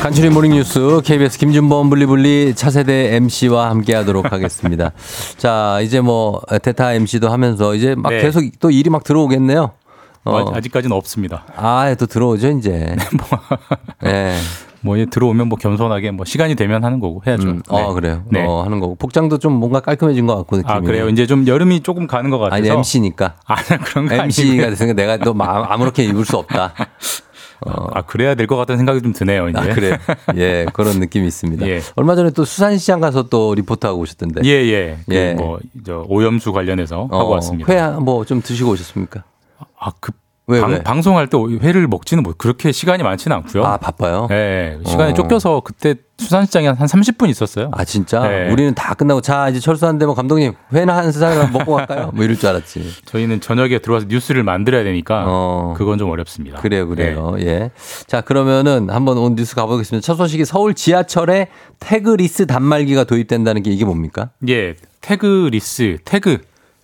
간추린 모닝뉴스 KBS 김준범 블리블리 차세대 MC와 함께 하도록 하겠습니다. 자, 이제 뭐 대타 MC도 하면서 이제 막 네. 계속 또 일이 막 들어오겠네요. 어, 아직까지는 없습니다. 아, 또 들어오죠, 이제. 예. 뭐 이제 들어오면 뭐 겸손하게 뭐 시간이 되면 하는 거고 해야죠. 음, 어, 그래요. 네. 어, 하는 거고. 복장도 좀 뭔가 깔끔해진 것 같고, 느낌이. 아 그래요. 이제 좀 여름이 조금 가는 것 같아서. 아니, MC니까. 아 그런 거 MC가. 됐으니까 내가 또 마- 아무렇게 입을 수 없다. 어. 아 그래야 될 것 같다는 생각이 좀 드네요. 이제. 아, 그래. 예, 그런 느낌이 있습니다. 예. 얼마 전에 또 수산시장 가서 또 리포트하고 오셨던데. 예, 예. 그 예. 뭐, 저, 오염수 관련해서 하고 왔습니다. 회 뭐 좀 드시고 오셨습니까? 아, 급, 왜, 방, 왜? 방송할 때 회를 먹지는 못 그렇게 시간이 많지는 않고요. 아, 바빠요? 네, 시간이 어. 쫓겨서 그때 수산시장에 한 30분 있었어요. 아, 진짜? 네. 우리는 다 끝나고, 자, 이제 철수하는데 뭐 감독님, 회나 한 사람 먹고 갈까요? 뭐 이럴 줄 알았지. 저희는 저녁에 들어와서 뉴스를 만들어야 되니까 어. 그건 좀 어렵습니다. 그래요, 그래요. 네. 예. 자, 그러면은 한번 오늘 뉴스 가보겠습니다. 첫 소식이 서울 지하철에 tagless 단말기가 도입된다는 게 이게 뭡니까? 예, tagless, 태그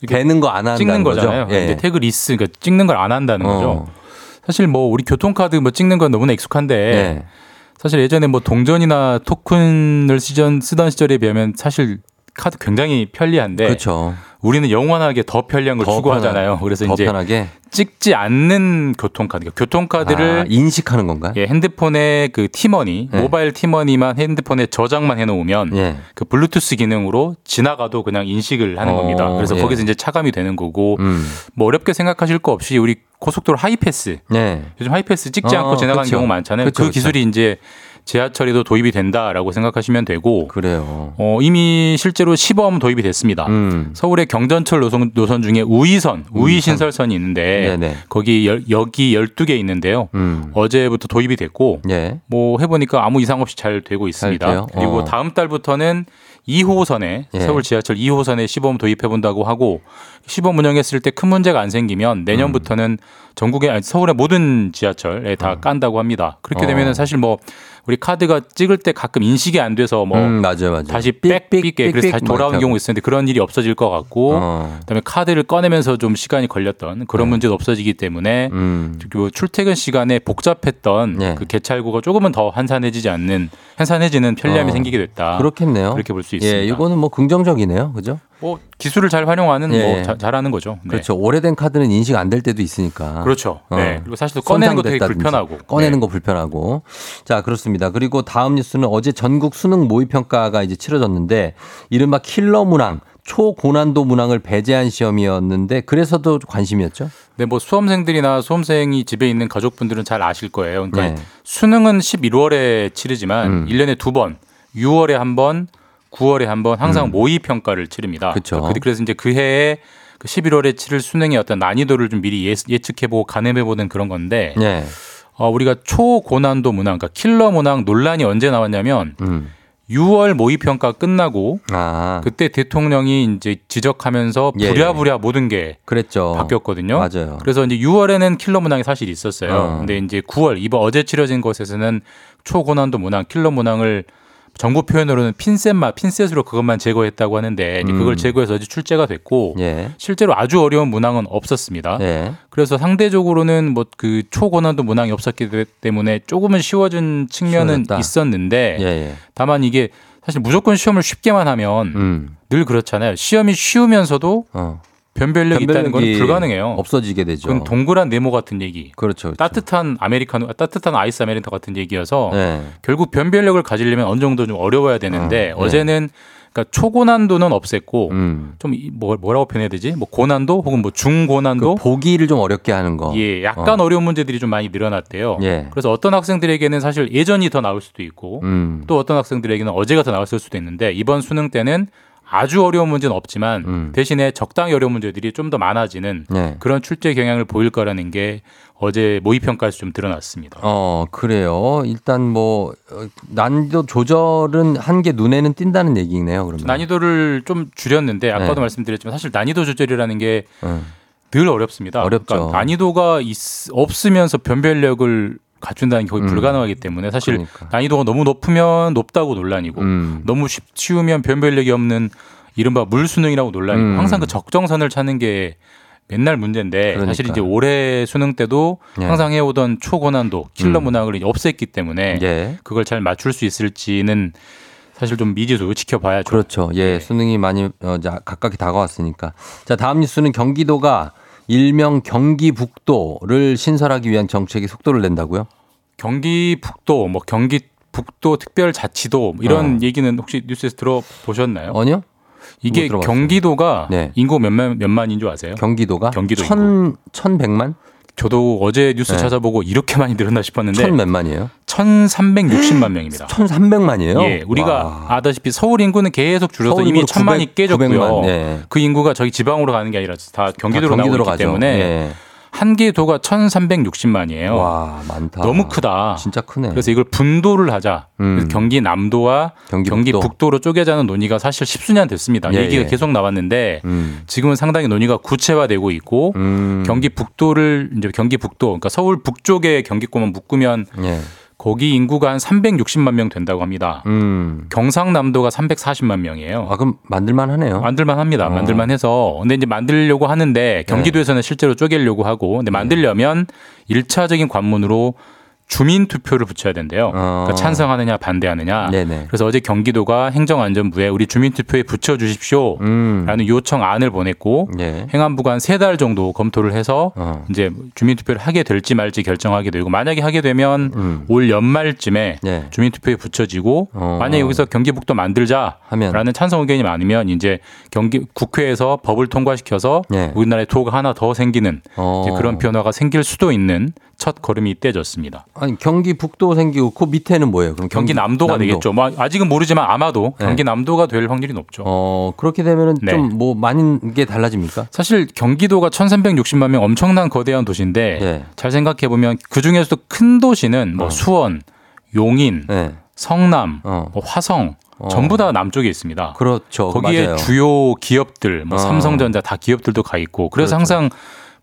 되는 거 안 한다는 찍는? 거잖아요. 예. 근데 tagless, 그러니까 찍는 걸 안 한다는 어. 거죠. 사실 뭐 우리 교통카드 뭐 찍는 건 너무나 익숙한데 예. 사실 예전에 뭐 동전이나 토큰을 쓰던, 쓰던 시절에 비하면 사실 카드 굉장히 편리한데 그렇죠. 우리는 영원하게 더 편리한 걸 더 추구하잖아요. 편하- 그래서 더 이제 편하게 찍지 않는 교통카드, 교통카드를 아, 인식하는 건가요? 예, 핸드폰에 그 티머니, 네. 모바일 티머니만 핸드폰에 저장만 해놓으면 예. 그 블루투스 기능으로 지나가도 그냥 인식을 하는 어, 겁니다. 그래서 예. 거기서 이제 차감이 되는 거고 음. 뭐 어렵게 생각하실 거 없이 우리 고속도로 하이패스 네. 요즘 하이패스 찍지 어, 않고 지나가는 그쵸. 경우 많잖아요. 그쵸, 그 그쵸. 기술이 이제 지하철에도 도입이 된다라고 생각하시면 되고 그래요. 어, 이미 실제로 시범 도입이 됐습니다. 음. 서울의 경전철 노선, 노선 중에 우이선, 우이신설선이 있는데 네네. 거기 열, 여기 12개 있는데요. 음. 어제부터 도입이 됐고 예. 뭐 해보니까 아무 이상 없이 잘 되고 있습니다. 돼요? 그리고 어. 다음 달부터는 2호선에 예. 서울 지하철 2호선에 시범 도입해 본다고 하고 시범 운영했을 때 큰 문제가 안 생기면 내년부터는 전국의 아니, 서울의 모든 지하철에 다 깐다고 합니다. 그렇게 어. 되면은 사실 뭐 우리 카드가 찍을 때 가끔 인식이 안 돼서 뭐 음, 맞아요, 맞아요. 다시 빽삑게 그래서 삑, 다시 삑 돌아오는 막 이렇게 경우 있었는데 그런 일이 없어질 것 같고 어. 그다음에 카드를 꺼내면서 좀 시간이 걸렸던 그런 문제도 없어지기 때문에 음. 그리고 출퇴근 시간에 복잡했던 예. 그 개찰구가 조금은 더 한산해지지 않는 한산해지는 편리함이 어. 생기게 됐다. 그렇겠네요. 그렇게 볼 수 있습니다. 예, 이거는 뭐 긍정적이네요. 그죠? 뭐 기술을 잘 활용하는 예. 뭐 자- 잘하는 거죠. 네. 그렇죠. 오래된 카드는 인식 안 될 때도 있으니까. 그렇죠. 어. 네. 그리고 사실 또 꺼내는 것도 되게. 불편하고. 꺼내는 네. 거 불편하고. 자, 그렇습니다. 그리고 다음 뉴스는 어제 전국 수능 모의 평가가 이제 치러졌는데 이른바 킬러 문항, 초고난도 문항을 배제한 시험이었는데 그래서도 관심이었죠? 네, 뭐 수험생들이나 수험생이 집에 있는 가족분들은 잘 아실 거예요. 그러니까 네. 수능은 11월에 치르지만 음. 일 1년에 두 번, 6월에 한 번, 9월에 한번 항상 모의 평가를 치릅니다. 음. 그쵸. 그- 그래서 이제 그 해에 그 11월에 치를 수능의 어떤 난이도를 좀 미리 예, 예측해보고 가늠해보는 그런 건데 네. 어, 우리가 초고난도 문항, 그러니까 킬러 문항 논란이 언제 나왔냐면 음. 6월 모의 평가 끝나고 아. 그때 대통령이 이제 지적하면서 예. 부랴부랴 모든 게 그랬죠. 바뀌었거든요. 맞아요. 그래서 이제 6월에는 킬러 문항이 사실 있었어요. 어. 근데 이제 9월 이번 어제 치러진 것에서는 초고난도 문항, 킬러 문항을 정부 표현으로는 핀셋 마 핀셋으로 그것만 제거했다고 하는데 이제 그걸 음. 제거해서 이제 출제가 됐고 예. 실제로 아주 어려운 문항은 없었습니다. 예. 그래서 상대적으로는 뭐 그 초고난도 문항이 없었기 때문에 조금은 쉬워진 측면은 쉬워졌다. 있었는데 예, 예. 다만 이게 사실 무조건 시험을 쉽게만 하면 음. 늘 그렇잖아요. 시험이 쉬우면서도 어. 변별력이 있다는 건 불가능해요. 없어지게 되죠. 그건 동그란 네모 같은 얘기. 그렇죠. 그렇죠. 따뜻한 아메리카노, 따뜻한 아이스 아메리카노 같은 얘기여서 네. 결국 변별력을 가지려면 어느 정도 좀 어려워야 되는데 어, 네. 어제는 그러니까 초고난도는 없앴고 음. 좀 뭐 뭐라고 표현해야 되지? 뭐 고난도 혹은 뭐 중고난도 그 보기를 좀 어렵게 하는 거. 예, 약간 어. 어. 려운 문제들이 좀 많이 늘어났대요. 예. 그래서 어떤 학생들에게는 사실 예전이 더 나올 수도 있고 음. 또 어떤 학생들에게는 어제가 더 나왔을 수도 있는데 이번 수능 때는 아주 어려운 문제는 없지만 음. 대신에 적당히 어려운 문제들이 좀 더 많아지는 네. 그런 출제 경향을 보일 거라는 게 어제 모의 평가에서 좀 드러났습니다. 어, 그래요. 일단 뭐 어, 난이도 조절은 한 게 눈에는 띈다는 얘기네요, 그러면. 난이도를 좀 줄였는데 아까도 네. 말씀드렸지만 사실 난이도 조절이라는 게늘 어. 어렵습니다. 어렵죠. 그러니까 난이도가 있- 없으면서 변별력을 갖춘다는 게 거의 음. 불가능하기 때문에 사실 그러니까. 난이도가 너무 높으면 높다고 논란이고 음. 너무 쉽, 쉬우면 변별력이 없는 이른바 물수능이라고 논란이고 음. 항상 그 적정선을 찾는 게 맨날 문제인데 그러니까. 사실 이제 올해 수능 때도 예. 항상 해오던 초고난도 킬러 음. 문항을 이제 없앴기 때문에 예. 그걸 잘 맞출 수 있을지는 사실 좀 미지수 지켜봐야죠. 그렇죠. 예, 수능이 많이 어, 자, 가깝게 다가왔으니까. 자, 다음 뉴스는 경기도가 일명 경기북도를 신설하기 위한 정책이 속도를 낸다고요? 경기 북도 뭐 경기 북도 특별자치도 뭐 이런 어. 얘기는 혹시 뉴스에서 들어보셨나요? 아니요? 이게. 경기도가 네. 인구 몇만 몇만인 줄 아세요? 경기도가 경기도 천 천백만? 저도 어제 뉴스 네. 찾아보고 이렇게 많이 늘었나 싶었는데 천 몇만이에요? 1,360만 명입니다. 천삼백만이에요? 예, 우리가 아다시피 서울 인구는 계속 줄어서 서울 이미 천만이 900, 깨졌고요. 900만, 네. 그 인구가 저기 지방으로 가는 게 아니라 다 경기도로 다 나오기 가죠. 때문에 예. 한계도가 1,360만이에요. 와, 많다. 너무 크다. 진짜 크네. 그래서 이걸 분도를 하자. 음. 경기 남도와 경기 경기, 북도. 북도. 로 쪼개자는 논의가 사실 십수년 됐습니다. 예, 얘기가 예. 계속 나왔는데 음. 지금은 상당히 논의가 구체화되고 있고 음. 경기 북도를 이제 경기 북도 그러니까 서울 북쪽의 경기권만 묶으면 예. 거기 인구가 한 360만 명 된다고 합니다. 음. 경상남도가 340만 명이에요. 아, 그럼 만들만 하네요. 만들만 합니다. 어. 만들만 해서. 근데 이제 만들려고 하는데 경기도에서는 실제로 쪼개려고 하고 근데 만들려면 일차적인 관문으로 주민 투표를 붙여야 된대요. 어. 그러니까 찬성하느냐 반대하느냐. 네네. 그래서 어제 경기도가 행정안전부에 우리 주민 투표에 붙여 주십시오. 음. 라는 요청안을 보냈고 예. 행안부가 한 세 달 정도 검토를 해서 어. 이제 주민 투표를 하게 될지 말지 결정하게 되고 만약에 하게 되면 음. 올 연말쯤에 예. 주민 투표에 붙여지고 어. 만약에 여기서 경기북도 만들자라는 하면. 찬성 의견이 많으면 이제 경기 국회에서 법을 통과시켜서 예. 우리나라에 도가 하나 더 생기는 어. 이제 그런 변화가 생길 수도 있는 첫 걸음이 떼졌습니다. 아니, 경기 북도 생기고 그 밑에는 뭐예요? 그럼 경기 남도가 남도. 되겠죠. 뭐 아직은 모르지만 아마도 네. 경기 남도가 될 확률이 높죠. 어, 그렇게 되면은 네. 좀뭐 많은 게 달라집니까? 사실 경기도가 1360만 명 엄청난 거대한 도시인데 네. 잘 생각해 보면 그 중에서도 큰 도시는 뭐 어. 수원, 용인, 네. 성남, 어. 뭐 화성 어. 전부 다 남쪽에 있습니다. 그렇죠. 거기에 맞아요. 주요 기업들, 뭐 어. 삼성전자 다 기업들도 가 있고 그래서 그렇죠. 항상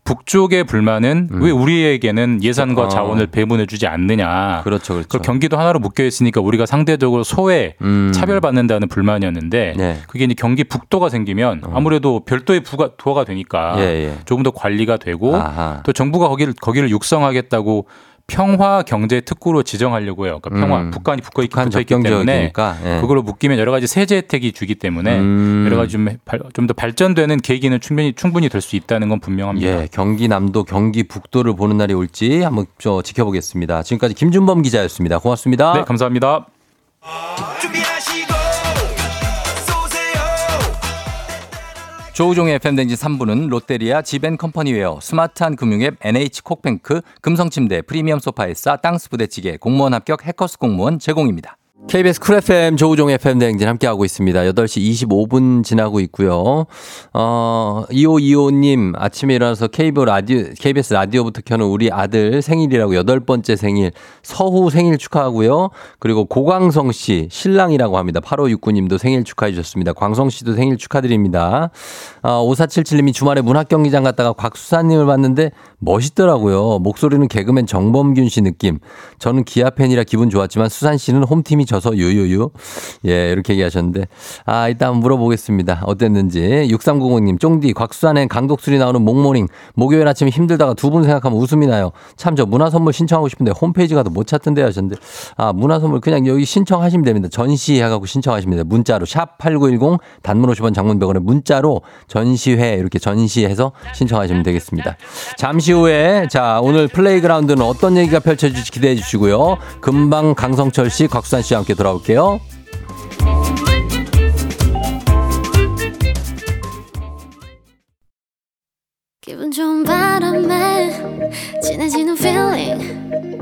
북쪽의 불만은 음. 왜 우리에게는 예산과 어. 자원을 배분해 주지 않느냐. 그렇죠. 그렇죠. 경기도 하나로 묶여 있으니까 우리가 상대적으로 소외 음. 차별받는다는 불만이었는데 네. 그게 이제 경기 북도가 생기면 어. 아무래도 별도의 부가 도가 되니까 예, 예. 조금 더 관리가 되고 아하. 또 정부가 거기를 거기를 육성하겠다고 평화 경제 특구로 지정하려고 해요. 그러니까 평화 음. 북한이 붙어 있기, 북한 붙어 있기 때문에. 예. 그걸로 묶이면 여러 가지 세제 혜택이 주기 때문에 음. 여러 가지 좀 더 발전되는 계기는 충분히 충분히 될 수 있다는 건 분명합니다. 예, 경기 남도, 경기 북도를 보는 날이 올지 한번 저 지켜보겠습니다. 지금까지 김준범 기자였습니다. 고맙습니다. 네, 감사합니다. 조우종의 FM댕진 3부는 롯데리아 지벤컴퍼니웨어 스마트한 금융앱 NH콕뱅크 금성침대 프리미엄 소파에싸 땅스 부대찌개 공무원 합격 해커스 공무원 제공입니다. KBS 쿨 FM 조우종 FM 대행진 함께하고 있습니다. 8시 25분 지나고 있고요. 어, 2525님 아침에 일어나서 KBS 라디오, KBS 라디오부터 켜는 우리 아들 생일이라고 여덟 번째 생일 서후 생일 축하하고요. 그리고 고광성 씨 신랑이라고 합니다. 8569님도 생일 축하해 주셨습니다. 광성 씨도 생일 축하드립니다. 어, 5477님이 주말에 문학경기장 갔다가 곽수산님을 봤는데 멋있더라고요. 목소리는 개그맨 정범균 씨 느낌. 저는 기아 팬이라 기분 좋았지만 수산 씨는 홈팀이 져서 유유유. 예, 이렇게 얘기하셨는데. 아, 한번 물어보겠습니다. 어땠는지. 6390님, 쫑디, 곽수산엔 강독술이 나오는 목모닝. 목요일 아침 힘들다가 두 분 생각하면 웃음이 나요. 참, 저 문화 선물 신청하고 싶은데 홈페이지 가도 못 찾던데 하셨는데. 아, 문화 선물 그냥 여기 신청하시면 됩니다. 전시해가고 신청하시면 됩니다. 문자로. 샵8910 단문 50원 장문 100원에 문자로 전시회 이렇게 전시해서 신청하시면 되겠습니다. 잠시 후에 자, 오늘 플레이그라운드는 어떤 얘기가 펼쳐질지 기대해 주시고요. 금방 강성철 씨, 곽수산 씨와 함께 돌아올게요. 기분 좋은 바람에 진해지는 feeling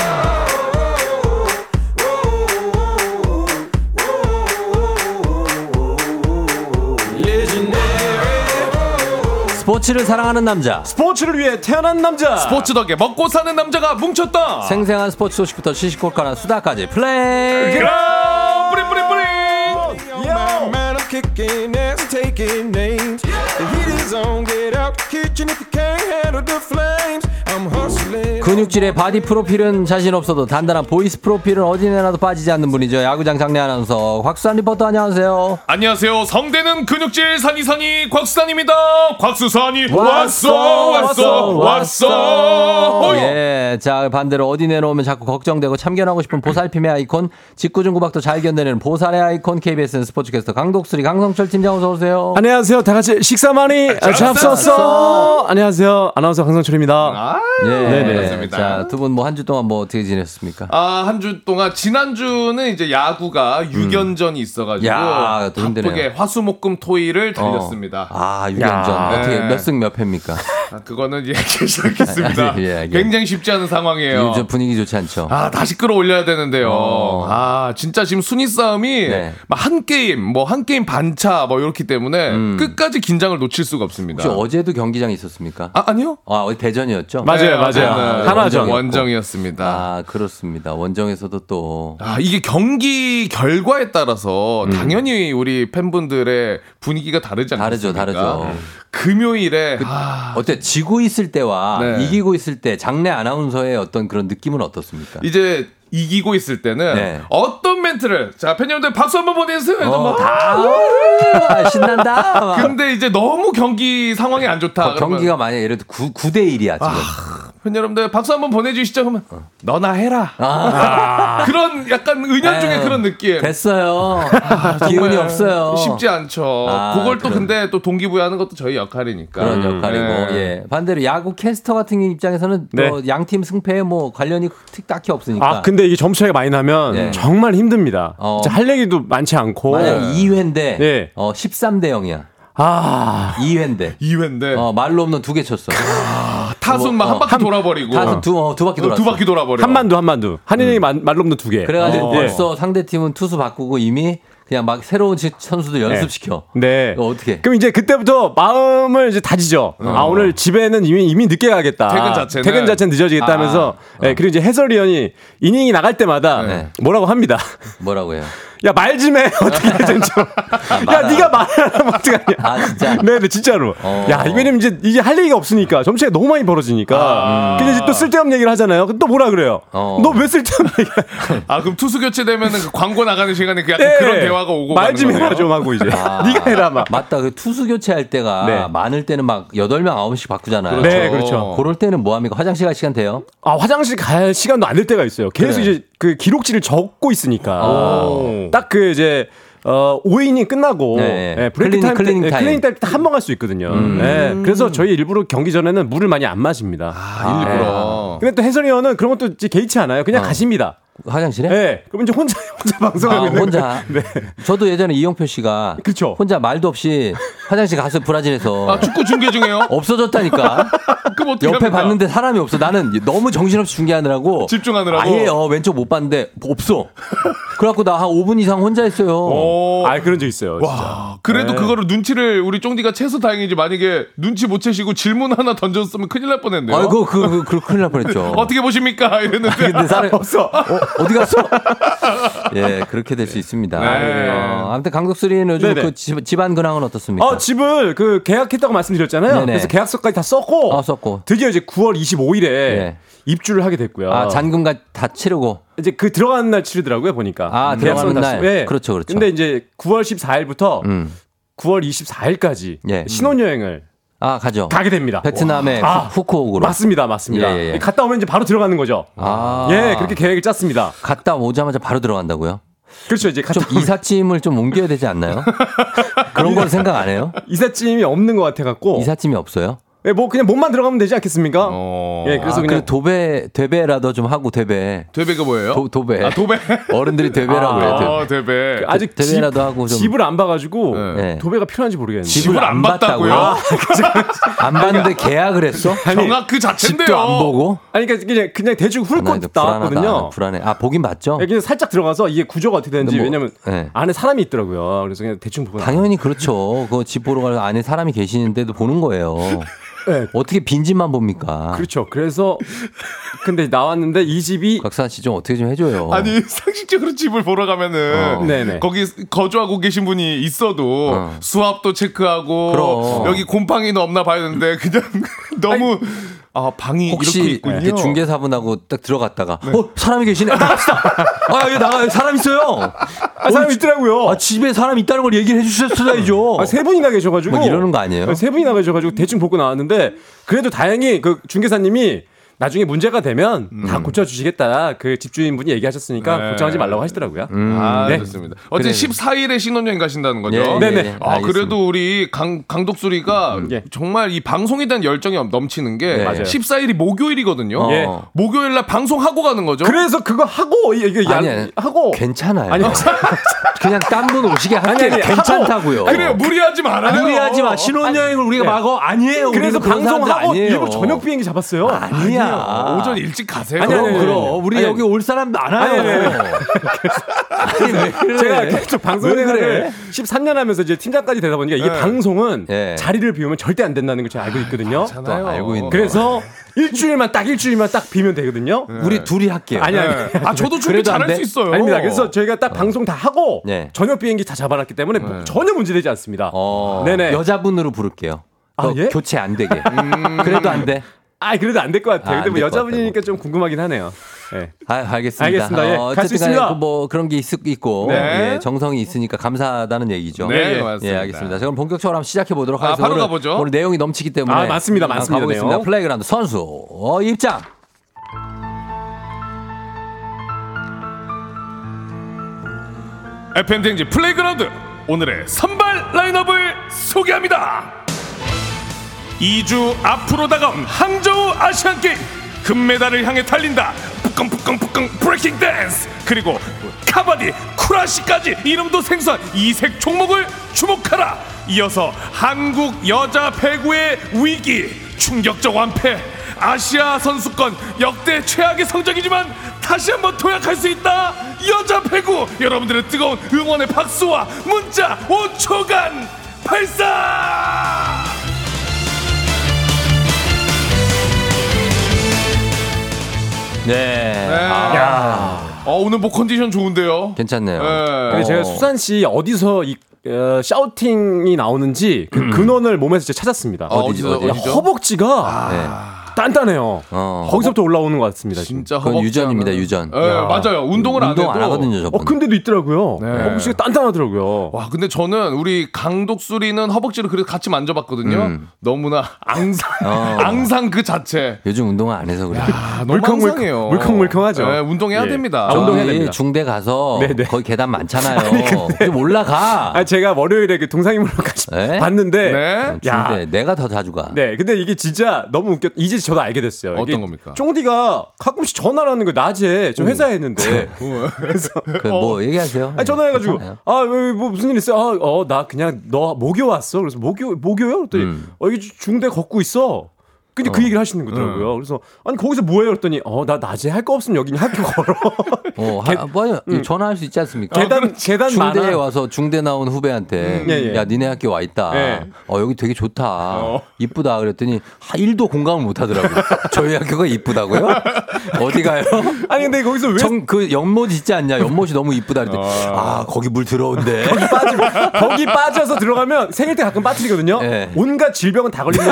스포츠를 사랑하는 남자. 스포츠를 위해 태어난 남자. 스포츠 덕에 먹고 사는 남자가 뭉쳤다. 생생한 스포츠 소식부터 시시콜콜한 수다까지 플레이. 그럼 뿌리 뿌리 뿌리. Yo, man, I'm kicking ass, taking names. The heat is on, get out the kitchen if you can't handle the flames. 근육질의 바디 프로필은 자신 없어도 단단한 voice 프로필은 어디 내놔도 빠지지 않는 분이죠. 야구장 장내 아나운서 곽수산 리포터 안녕하세요. 안녕하세요. 성대는 근육질 산이산이 곽수산입니다. 곽수산이 왔어, 왔어 왔어 왔어. 예, 자 반대로 어디 내놓으면 자꾸 걱정되고 참견하고 싶은 보살핌의 아이콘, 직구중구박도 잘 견뎌내는 보살의 아이콘 KBS는 스포츠캐스터 강독수리 강성철 팀장 어서 오세요. 안녕하세요. 다 같이 식사 많이 잡섰어. 안녕하세요. 아나운서 강성철입니다. 예, 네 네. 그렇습니다. 자, 두 분 뭐 한 주 동안 뭐 어떻게 지냈습니까? 아, 한 주 동안 지난주는 이제 야구가 6연전이 있어 가지고 음. 야, 또 힘드네요. 바쁘게 화수목금 토일을 달렸습니다. 아, 6연전. 야. 어떻게 네. 몇승 몇 패입니까? 아, 그거는 얘기하기 시작했습니다. 예, 예. 굉장히 쉽지 않은 상황이에요. 요즘 분위기 좋지 않죠. 아, 다시 끌어올려야 되는데요. 어. 아, 진짜 지금 순위 싸움이 네. 막한 게임, 뭐 한 게임 반차 뭐 이렇기 때문에 끝까지 긴장을 놓칠 수가 없습니다. 음. 혹시 어제도 경기장에 있었습니까? 아, 아니요? 아, 어제 대전이었죠? 맞아요, 맞아요. 하나전. 원정이었습니다. 아, 그렇습니다. 원정에서도 또. 아, 이게 경기 결과에 따라서 당연히 우리 팬분들의 분위기가 다르지 다르죠, 않겠습니까? 다르죠. 금요일에 그, 아, 어때? 지고 있을 때와 네. 이기고 있을 때 장내 아나운서의 어떤 그런 느낌은 어떻습니까? 이제 이기고 있을 때는 네. 어떤 멘트를 자 팬여러분들 박수 한번 보내주세요. 어, 막다 신난다. 막. 근데 이제 너무 경기 상황이 안 좋다. 어, 경기가 만약 예를 들어 9, 9대 1이야, 지금. 팬 여러분들 박수 한번 보내주시죠. 그러면 너나 해라. 아. 그런 약간 은연중에 에휴, 그런 느낌. 됐어요. 기운이 정말 없어요. 쉽지 않죠. 아, 그걸 또 그럼. 근데 또 동기부여하는 것도 저희 역할이니까. 그런 음. 역할이고, 네. 예. 반대로 야구 캐스터 같은 입장에서는 네. 뭐 양팀 승패에 뭐 관련이 특- 딱히 없으니까. 아 근데 이게 점수 차이가 많이 나면 네. 정말 힘듭니다. 어. 할 얘기도 많지 않고. 만약 2회인데, 네. 어, 13대 0이야. 아 2회인데. 2회인데 어, 말로 없는 두 개 쳤어. 타순 막한 어, 바퀴 한- 돌아버리고 타순 두, 어, 두 바퀴 어, 돌았어. 두 바퀴 돌아버려. 한만두 한만두 한인이 만 말로 없는 두 개. 그래가지고 어. 벌써 상대 팀은 투수 바꾸고 이미 그냥 막 새로운 지- 선수들 연습시켜. 네. 이거 어떻게? 그럼 이제 그때부터 마음을 이제 다지죠. 아 오늘 집에는 이미 이미 늦게 가겠다. 퇴근 자체는- 퇴근 자체는 늦어지겠다 아, 하면서 아, 예, 그리고 이제 해설위원이 이닝이 나갈 때마다 네. 뭐라고 합니다. 뭐라고 해요? 야 말 좀 해. 어떻게 해, 진짜. 야 말아. 네가 말하면 어떡하냐. 아, 진짜? 네, 네 진짜로. 어. 야 왜냐면 이제 이제 할 얘기가 없으니까 점수가 너무 많이 벌어지니까. 아. 근데 이제 또 쓸데없는 얘기를 하잖아요. 그럼 또 뭐라 그래요? 어. 너왜 쓸데없는 얘기? 아 그럼 투수 교체 되면은 그 광고 나가는 시간에 그 약간 네. 그런 대화가 오고 말 좀 해라. 좀 하고 이제. 아, 네가 해라 막. 맞다. 그 투수 교체할 때가 네. 많을 때는 막 8명, 9씩 바꾸잖아요. 네, 그렇죠. 그럴 때는 뭐 합니까? 화장실 갈 시간 돼요? 아 화장실 갈 시간도 안 될 때가 있어요. 계속 그래. 이제 그 기록지를 적고 있으니까 오. 딱그 이제 어 5이닝이 끝나고 네. 예, 브레이크 클리닝- 타임 때- 클리닝 예, 타임. 클리닝 타임 때한번갈수 있거든요. 음. 예, 그래서 저희 일부러 경기 전에는 물을 많이 안 마십니다. 아, 일부러. 근데 또 해설위원은 그런 것도 개의치 않아요. 그냥 어. 가십니다. 화장실에? 예. 그럼 이제 혼자 혼자 방송하고 아, 있는 혼자. 네. 저도 예전에 이영표 씨가 그쵸. 혼자 말도 없이 화장실 가서 브라질에서 아 축구 중계 중에요? 없어졌다니까. 그럼 어떻게 옆에 합니까? 봤는데 사람이 없어. 나는 너무 정신없이 중계하느라고 집중하느라고? 아예 어, 왼쪽 못 봤는데 없어. 그래갖고 나 한 5분 이상 혼자 했어요. 어, 아 그런 적 있어요. 진짜. 와, 그래도 네. 그거를 눈치를 우리 쫑디가 채서 다행이지 만약에 눈치 못 채시고 질문 하나 던졌으면 큰일 날 뻔했네요. 아이고 그, 그, 그 큰일 날 뻔했죠. 어떻게 보십니까? 이랬는데 근데 사람 없어. 어, 디 갔어? 예, 그렇게 될 수 있습니다. 네. 어, 아무튼 강독수리는 요즘 네네. 그 집, 집안 근황은 어떻습니까? 어, 집을 그 계약했다고 말씀드렸잖아요. 네네. 그래서 계약서까지 다 썼고 어, 썼고. 드디어 이제 9월 25일에 예. 입주를 하게 됐고요. 아, 잔금가 다 치르고. 이제 그 들어가는 날 치르더라고요 보니까. 아, 계약서는 들어가는 다 날. 쓰- 예. 그렇죠, 그렇죠. 근데 이제 9월 14일부터 음. 9월 24일까지 예. 신혼여행을 아, 가죠. 가게 됩니다. 베트남의 아, 후- 후쿠옥으로. 맞습니다, 맞습니다. 예, 예, 예. 갔다 오면 이제 바로 들어가는 거죠. 아. 예, 그렇게 계획을 짰습니다. 갔다 오자마자 바로 들어간다고요? 그렇죠, 이제 갔다 좀 이삿짐을 좀 옮겨야 되지 않나요? 그런 건 생각 안 해요? 이삿짐이 없는 것 같아 갖고. 이삿짐이 없어요? 예, 뭐 그냥 몸만 들어가면 되지 않겠습니까? 어. 예, 그래서 아, 그냥 그래, 도배, 되배라도 좀 하고 되배. 되배가 뭐예요? 도, 도배. 아 도배. 어른들이 되배라고 아, 그래요. 되배. 어, 되배. 아직 집, 대회라도 하고 좀- 집을 안 봐가지고 네. 도배가 필요한지 모르겠는데. 집을 안 봤다고요? 아, 안 봤는데 계약을 했어? 정확 그 자체인데요. 집도 안 보고? 아니 그러니까 그냥 그냥 대충 훑고 아, 나 이거 불안하다. 나왔거든요. 불안해. 아, 보긴 봤죠? 예, 그냥 살짝 들어가서 이게 구조가 어떻게 되는지 뭐, 왜냐면 네. 안에 사람이 있더라고요. 그래서 그냥 대충 보고 당연히 그렇죠. 그거 집 보러 가서 안에 사람이 계시는데도 보는 거예요. 네. 어떻게 빈 집만 봅니까? 그렇죠. 그래서 근데 나왔는데 이 집이 곽산 씨 좀 어떻게 좀 해줘요. 아니 상식적으로 집을 보러 가면은 어. 네네. 거기 거주하고 계신 분이 있어도 어. 수압도 체크하고 그럼. 여기 곰팡이는 없나 봐야 되는데 그냥 너무 아 방이 이렇게 혹시. 이렇게 중개사분하고 딱 들어갔다가 어 사람이 계시네. 아, 나갑시다. 아 여기 나가 사람 있어요. 아, 사람 있더라고요. 아 집에 사람 있다는 걸 얘기를 해주셨어야죠. 아, 세 분이나 계셔가지고 뭐 이러는 거 아니에요? 세 분이나 계셔가지고 대충 보고 나왔는데 그래도 다행히 그 중개사님이 나중에 문제가 되면 다 음. 고쳐주시겠다. 그 집주인분이 얘기하셨으니까 네. 걱정하지 말라고 하시더라고요. 아, 네. 좋습니다. 어쨌든 14일에 신혼여행 가신다는 거죠. 예, 네네. 예, 아, 알겠습니다. 그래도 우리 강, 강독수리가 정말 이 방송에 대한 열정이 넘치는 게 네. 맞아요. 14일이 목요일이거든요. 예. 목요일 날 방송하고 가는 거죠. 그래서 그거 하고 이게 양- 아니, 하고 괜찮아요. 아니, 그냥 딴 분 오시게 아니, 할게 아니, 괜찮다고요. 그래요. 무리하지 말아요. 무리하지 마. 신혼여행을 우리가 네. 막 어, 아니에요. 그래서 방송하고 아니에요. 일부 저녁 비행기 잡았어요. 아니야. 오전 일찍 가세요. 아니, 아니, 그럼. 우리 아니, 여기 올 사람 많아요. 아니, 왜 그래? 제가 계속 방송 왜 생활을 그래? 13년 하면서 이제 팀장까지 되다 보니까 이게 네. 방송은 예. 자리를 비우면 절대 안 된다는 걸 제가 알고 있거든요. 또 알고 있네. 그래서 일주일만 딱 일주일만 딱 비면 되거든요. 우리 둘이 할게요. 아니 아니. 네. 아, 저도 준비 잘할 돼? 수 있어요. 아닙니다. 그래서 저희가 딱 방송 다 하고 네. 저녁 비행기 다 잡아놨기 때문에 뭐 전혀 문제되지 않습니다. 어, 네네. 여자분으로 부를게요. 아, 어, 예? 교체 안 되게. 그래도 안 돼. 아 그래도 안 될 것 같아요. 아, 근데 뭐 여자분이니까 좀 궁금하긴 하네요. 네. 아, 알겠습니다. 알겠습니다. 예, 어, 갈수 어쨌든 간에 있습니다. 그뭐 그런 게 있, 있고 네. 예, 정성이 있으니까 감사하다는 얘기죠. 네, 예, 맞습니다. 예, 알겠습니다. 자, 그럼 본격적으로 한번 시작해 보도록 아, 하겠습니다. 바로 오늘, 가보죠. 오늘 내용이 넘치기 때문에 아, 맞습니다. 아, 맞습니다, 가보겠습니다. 내용. 플레이그라운드 선수 어, 입장. FM 대행진 플레이그라운드 오늘의 선발 라인업을 소개합니다. 2주 앞으로 다가온 항저우 아시안 게임. 금메달을 향해 달린다. 뿌껑뿌껑뿌껑 브레이킹 댄스. 그리고 카바디 쿠라시까지 이름도 생소한 이색 종목을 주목하라. 이어서 한국 여자 배구의 위기. 충격적 완패. 아시아 선수권 역대 최악의 성적이지만 다시 한번 도약할 수 있다. 여자 배구. 여러분들의 뜨거운 응원의 박수와 문자 5초간 발사 네. 아, 어, 오늘 뭐 컨디션 좋은데요 괜찮네요. 네. 근데 제가 수산 씨 어디서 이 어, 샤우팅이 나오는지 그 근원을 몸에서 제가 찾았습니다. 어, 어디서, 어디? 어디죠? 허벅지가 네. 단단해요. 어. 거기서부터 올라오는 것 같습니다. 진짜 그건 유전입니다, 유전. 예, 맞아요 운동을 안 해도 운동 안 하거든요, 어. 근데도 있더라고요. 네. 허벅지가 단단하더라고요. 와 근데 저는 우리 강독수리는 허벅지를 그래도 같이 만져봤거든요 음. 너무나 앙상 어. 앙상 그 자체 요즘 운동을 안 해서 그래요. 아, 너무 앙상해요 물컹물컹하죠. 네, 운동해야 예. 됩니다 아, 운동해야 됩니다. 중대 가서 네네. 거기 계단 많잖아요. 좀 올라가. 아, 제가 월요일에 그 동상이모로 같이 네? 봤는데 네. 야. 중대 내가 더 자주 가. 네, 근데 이게 진짜 너무 웃겼. 이제 저도 알게 됐어요. 어떤 이게 겁니까? 쫑디가 가끔씩 전화를 하는 거 낮에 저 회사에 했는데 그래서 그뭐 얘기하세요. 아니, 전화해가지고 괜찮아요. 아뭐 무슨 일 있어? 아, 어나 그냥 너 모교 왔어. 그래서 모교 모교요? 그랬더니 음. 어 여기 중대 걷고 있어. 근데 그 얘기를 하시는 거더라고요. 그래서 아니 거기서 뭐해요? 그랬더니 어 나 낮에 할 거 없으면 여기 학교 걸어. 어, 하, 뭐 전화할 수 있지 않습니까? 계단 계단 중대에 많아. 와서 중대 나온 후배한테 음, 예, 예. 야 니네 학교 와 있다. 예. 어 여기 되게 좋다. 이쁘다 그랬더니 하, 1도 공감을 못 하더라고. 저희 학교가 이쁘다고요? 어디 가요? 아니 근데 거기서 왜 정, 그 연못 있지 않냐? 연못이 너무 이쁘다 그랬더니 아 거기 물 들어온대. 빠지 거기 빠져서 들어가면 생일 때 가끔 빠뜨리거든요. 예. 온갖 질병은 다 걸리는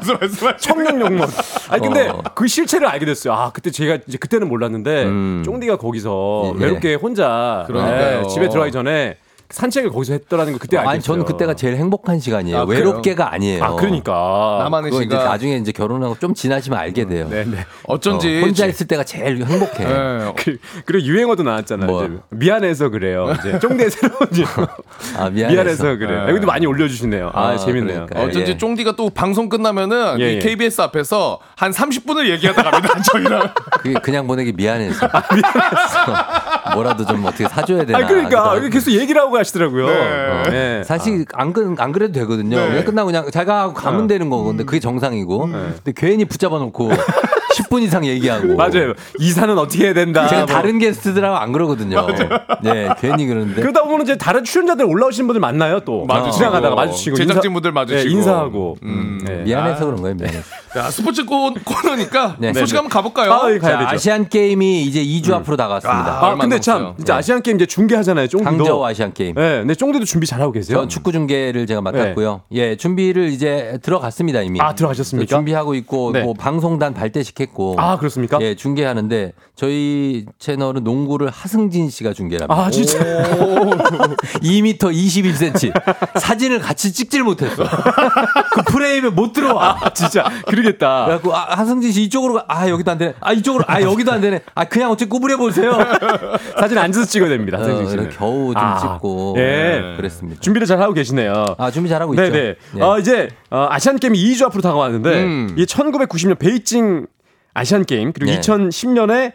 무슨 말씀하시는 청년 용문. 아니 근데 어. 그 실체를 알게 됐어요. 아 그때 제가 이제 그때는 몰랐는데 음. 쫑디가 거기서 예. 외롭게 혼자. 예, 집에 들어가기 전에 산책을 거기서 했더라는 거 그때 알게 아니. 저는 그때가 제일 행복한 시간이에요. 아? 외롭게가 아니에요. 아 그러니까 나만의 그거 이제 시간 나중에 이제 결혼하고 좀 지나시면 알게 돼요. 네네. 어쩐지 어, 혼자 있을 때가 제일 행복해. 예. 그, 그리고 유행어도 나왔잖아요. 뭐? 이제 미안해서 그래요. 이제 쫑디의 새로운. 아 미안해서. 미안해서 그래요. 예. 여기도 많이 올려주시네요. 아, 아, 재밌네요. 그러니까요. 어쩐지 예. 쫑디가 또 방송 끝나면은 예, 이 예. KBS 앞에서 한 30분을 얘기하다 갑니다 저희랑 그게 그냥 보내기 미안해서. 아, 그래서 뭐라도 좀 어떻게 사줘야 되나. 아 그러니까 계속 얘기를 하고 가시더라고요. 네. 네. 사실 안, 그, 안 그래도 되거든요. 네. 그냥 끝나고 그냥 자가 하고 가면 되는 거고. 근데 그게 정상이고. 근데 괜히 붙잡아 놓고 10분 이상 얘기하고. 맞아요. 이사는 어떻게 해야 된다. 제가 뭐. 다른 게스트들하고 안 그러거든요. 네, 괜히 그러는데. 그러다 보면 이제 다른 출연자들 올라오시는 분들 만나요 또 마주치고. 지나가다가 마주치고 제작진분들 인사- 마주치고. 네, 인사하고 음. 네. 미안해서 그런 거예요, 미안해서. 자, 스포츠 코, 코너니까 네. 소식 한번 가볼까요? 아, 예, 가야 자, 되죠. 아시안 게임이 이제 2주 앞으로 다가왔습니다. 아 얼마 근데 안 참. 이제 아시안 게임 이제 중계하잖아요. 쫑디도. 항저우 아시안 게임. 네, 근데 쫑디도 준비 잘하고 계세요. 전 축구 중계를 제가 맡았고요. 예, 준비를 이제 들어갔습니다 이미. 아, 들어가셨습니까? 준비하고 있고 네. 뭐 방송단 발대식 했고. 아, 그렇습니까? 예, 중계하는데 저희 채널은 농구를 하승진 씨가 중계를 합니다. 아, 진짜? 2m 21cm. 사진을 같이 찍질 못했어. 그 프레임에 못 들어와. 아, 진짜. 그러겠다. 그래갖고 아, 하승진 씨 이쪽으로 가. 아, 여기도 안 되네. 아, 이쪽으로. 아, 여기도 안 되네. 아, 그냥 어떻게 구부려 보세요. 사진 앉아서 찍어야 됩니다. 어, 하승진 씨는. 이렇게 겨우 좀 아, 찍고. 예. 네, 그랬습니다. 준비를 잘 하고 계시네요. 아, 준비 잘 하고 있죠. 네네. 예. 어, 이제 어, 아시안 게임이 2주 앞으로 다가왔는데 음. 이 1990년 베이징 아시안 게임 그리고 네. 2010년에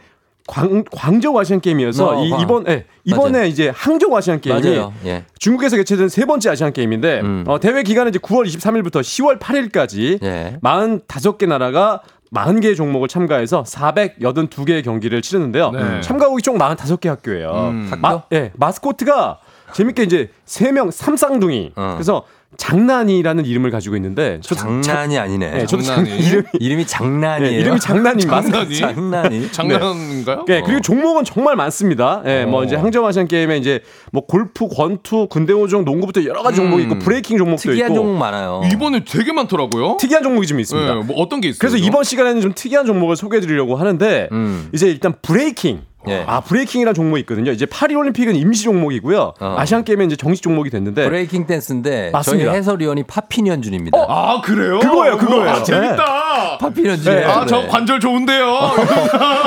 광, 광저우 아시안 게임이어서 어, 이, 광. 이번 예, 이번에 맞아요. 이제 항저우 아시안 게임이. 예. 중국에서 개최된 세 번째 아시안 게임인데 음. 어, 대회 기간은 이제 9월 23일부터 10월 8일까지 예. 45개 나라가 40개의 종목을 참가해서 482개의 경기를 치르는데요. 네. 참가국이 총 45개 학교예요. 음. 마, 예, 마스코트가 재밌게 이제 세명 삼쌍둥이. 어. 그래서 장난이라는 이름을 가지고 있는데 저 장난이 아니네. 네, 저도 장, 장난이? 이름이 이름이 장난이에요. 네, 이름이 장난이 맞습니다. 장난이? 장난이. 장난인가요? 네, 그리고 종목은 정말 많습니다. 예, 뭐 어. 이제 항저우 아시안 게임에 이제 뭐 골프, 권투, 근대오종, 농구부터 여러 가지 종목이 있고 브레이킹 종목도 특이한 있고 종목 많아요. 이번에 되게 많더라고요. 특이한 종목이 좀 있습니다. 네, 뭐 어떤 게 있어요? 그래서 또? 이번 시간에는 좀 특이한 종목을 소개해 드리려고 하는데 음. 이제 일단 브레이킹. 예. 아, 브레이킹이라는 종목이 있거든요. 이제 파리 올림픽은 임시 종목이고요. 어. 아시안 게임은 이제 정식 종목이 됐는데 브레이킹 댄스인데 맞습니다. 저희 해설위원이 팝핀현준입니다. 아 그래요? 그거예요, 그거예요. 아, 재밌다. 팝핀현준. 네. 아저 관절 좋은데요.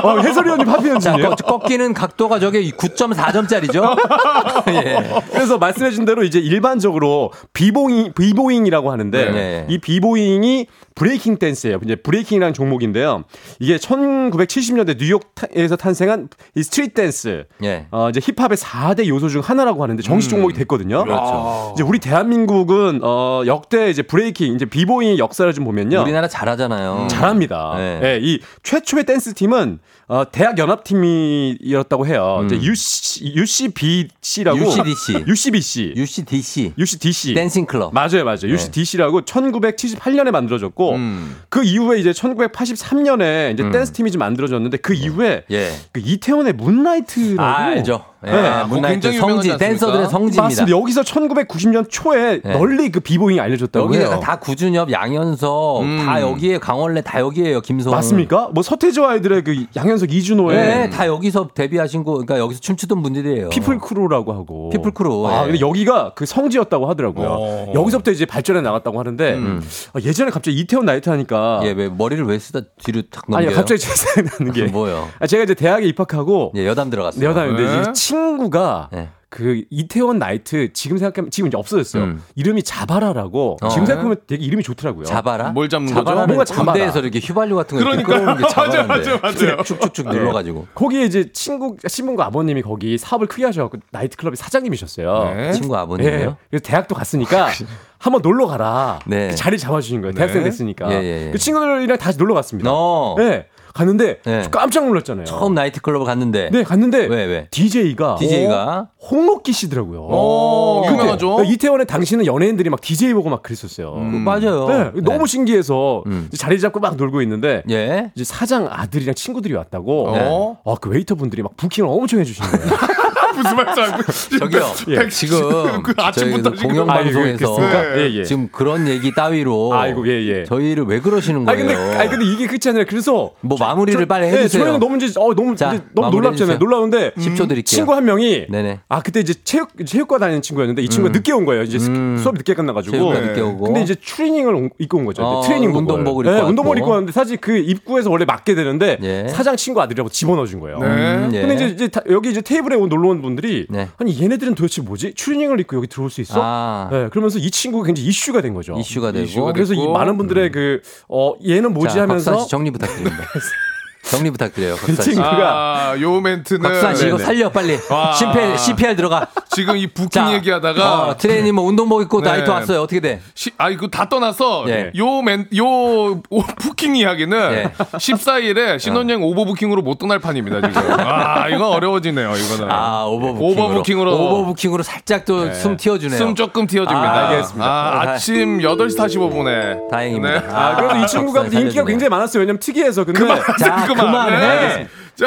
어, 해설위원이. 꺾- 꺾이는 각도가 저게 9.4점짜리죠? 예. 그래서 말씀해준 대로 이제 일반적으로 비보잉 비보잉이라고 하는데 네. 이 비보잉이 브레이킹 댄스예요. 이제 브레이킹이라는 종목인데요. 이게 1970년대 뉴욕에서 탄생한 이 스트리트 댄스. 예. 어, 이제 힙합의 4대 요소 중 하나라고 하는데 정식 종목이 됐거든요. 그렇죠. 이제 우리 대한민국은 어, 역대 이제 브레이킹, 이제 비보잉의 역사를 좀 보면요. 우리나라 잘하잖아요. 잘합니다. 네. 예, 이 최초의 댄스 팀은 어, 대학 연합팀이었다고 해요. 음. 이제 UC, UCBC라고 UCDC. UCBC. UCDC. UCDC. 댄싱 클럽. 맞아요, 맞아요. 네. UCDC라고 1978년에 만들어졌고 음. 그 이후에 이제 1983년에 이제 음. 댄스 팀이 좀 만들어졌는데 그 이후에 예. 그 이태원의 문나이트라고 아, 알죠. 예. 네. 문나이트 굉장히 유명하지 성지? 댄서들의 성지입니다. 맞습니다. 여기서 1990년 초에 네. 널리 그 비보잉이 알려졌다고 여기가 해요. 다 구준엽, 양현석 음. 다 여기에 강원래 다 여기에요. 김성. 맞습니까? 뭐 서태지 아이들의 그 양현석 이주노의 네, 다 여기서 데뷔하신 거, 그러니까 여기서 춤추던 분들이에요. 피플 크루라고 하고 피플 크루, 아, 예. 근데 여기가 그 성지였다고 하더라고요. 어. 여기서부터 이제 발전해 나갔다고 하는데 음. 아, 예전에 갑자기 이태원 나이트 하니까 예, 왜 머리를 왜 쓰다 뒤로 탁 아니 넘겨요? 갑자기 제 생각나는 게 뭐요? 아, 제가 이제 대학에 입학하고 예, 여담 들어갔어요. 여담인데 네. 이제 친구가 예. 그 이태원 나이트 지금 생각하면 지금 이제 없어졌어요. 음. 이름이 자바라라고 어. 지금 생각하면 되게 이름이 좋더라고요. 자바라? 뭘 잡는 거죠? 뭔가 자바라. 군대에서 이렇게 휘발유 같은 거. 끌어오는 게 자바라인데. 맞아요, 맞아요, 맞아요. 쭉쭉쭉 네. 눌러가지고. 거기에 이제 친구 신분과 아버님이 거기 사업을 크게 하셔갖고 나이트클럽의 사장님이셨어요. 네. 친구 아버님이요? 예. 그래서 대학도 갔으니까 한번 놀러 가라. 네. 자리 잡아주신 거예요. 대학생 됐으니까. 예, 예, 예. 그 친구들이랑 다시 놀러 갔습니다. 어. 네. 갔는데 네. 저 깜짝 놀랐잖아요. 처음 나이트클럽을 갔는데. 네, 갔는데 왜, 왜? DJ가 DJ가 홍록기 씨더라고요. 오, 유명하죠. 이태원에 당시는 연예인들이 막 DJ 보고 막 그랬었어요. 음, 맞아요. 네, 너무 신기해서 음. 자리 잡고 막 놀고 있는데 예. 이제 사장 아들이랑 친구들이 왔다고. 어? 아, 그 웨이터 분들이 막 부킹을 엄청 해주시는 거예요. 무슨 말씀? 저기요. 예. 지금 그 아침부터 저희 공영 방송에서 아, 예? 예, 예. 지금 그런 얘기 따위로 아이고, 예, 예. 저희를 왜 그러시는 아니 거예요? 근데 아니 근데 이게 그렇지 않아요. 그래서 뭐 마무리를 저- 빨리 네, 해주세요. 저희는 너무 이제 어 너무 자, 이제 너무 놀랍잖아요. 놀라운데 10초 드릴게요. 친구 한 명이 네네. 아 그때 이제 체육 체육과 다니는 친구였는데 이 친구가 늦게 온 거예요. 이제 스- 음. 수업 늦게 끝나가지고. 체육관 늦게 오고. 근데 이제 트레이닝을 온- 입고 온 거죠. 어, 트레이닝복을. 운동복을 입고 네, 왔고. 운동복을 입고 왔는데 사실 그 입구에서 원래 맞게 되는데 예. 사장 친구 아들이라고 집어넣어 준 거예요. 네. 음, 예. 근데 이제, 여기 이제 테이블에 온 놀러 온 분들이 네. 아니 얘네들은 도대체 뭐지? 트레이닝을 입고 여기 들어올 수 있어? 아. 네, 그러면서 이 친구가 굉장히 이슈가 된 거죠. 이슈가 되고. 이슈가 그래서 이 됐고. 많은 분들의 그어 얘는 뭐지 자, 하면서 정리 부탁드립니다. 정리 부탁드려요. 씨. 친구가 아, 요 멘트는 곽수산 씨 이거 네네. 살려 빨리. 와. CPR, CPR 들어가. 지금 이 부킹 자, 얘기하다가 어, 트레이닝 뭐 운동복 입고 네. 나이트 왔어요. 어떻게 돼? 시, 아 이거 다 떠나서 예. 요맨요 부킹 이야기는 예. 14일에 신혼여행 overbooking으로 못 떠날 판입니다 지금. 아 이건 어려워지네요 이거는. 아 오버부킹으로. 오버부킹으로. 오버부킹으로 살짝 또숨 튀어주네요. 숨 조금 튀어줍니다. 아, 알겠습니다. 아, 아침 8시 45분에. 다행입니다. 네. 아, 그래서 이 친구가 인기가. 굉장히 많았어요. 왜냐면 특이해서. 근데 자 그만. 그만해. 네. 자,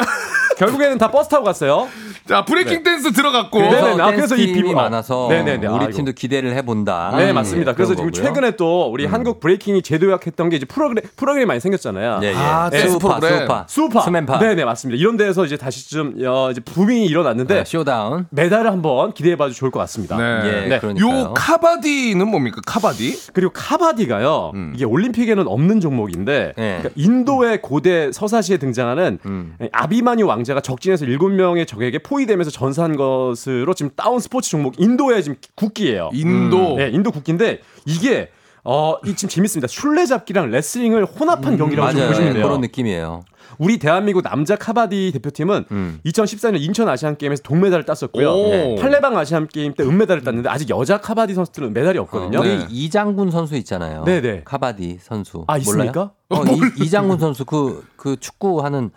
결국에는 다 버스 타고 갔어요. 자, 브레이킹 댄스 들어갔고. 그래서 네네네. 아, 댄스 그래서 이 팀이 비보- 많아서 네네네. 우리 아. 팀도 기대를 해본다. 네, 예, 맞습니다. 그래서 그런 지금 거고요. 최근에 또 우리 한국 브레이킹이 재도약했던 게 이제 프로그램, 프로그램이 많이 생겼잖아요. 예, 예. 아, 네. 댄스 수우파. 수우파, 수우파. 스맨파. 네네, 맞습니다. 이런 데에서 이제 다시 좀, 어, 이제 booming이 일어났는데, 네, 쇼다운. 메달을 한번 기대해봐도 좋을 것 같습니다. 네. 예, 네. 그러니까요. 요 카바디는 뭡니까? 카바디? 그리고 카바디가요, 이게 올림픽에는 없는 종목인데, 네. 그러니까 인도의 고대 서사시에 등장하는 음. 아비마뉴 왕자 가 적진에서 7명의 적에게 포위되면서 전사한 것으로 지금 따온 스포츠 종목, 인도의 지금 국기예요. 인도. 네, 인도 국기인데, 이게, 어, 이 지금 재밌습니다. 술래잡기랑 레슬링을 혼합한 경기라고 좀 맞아요. 보시면 돼요. 그런 느낌이에요. 우리 대한민국 남자 카바디 대표팀은 음. 2014년 인천 아시안 게임에서 동메달을 땄었고요. 오. 네. 팔렘방 아시안 게임 때 은메달을 땄는데 아직 여자 카바디 선수들은 메달이 없거든요. 우리 네. 이장군 선수 있잖아요. 네네. 카바디 선수. 아, 있습니까? 몰라요? 어, 이, 이장군 선수 그, 그 축구하는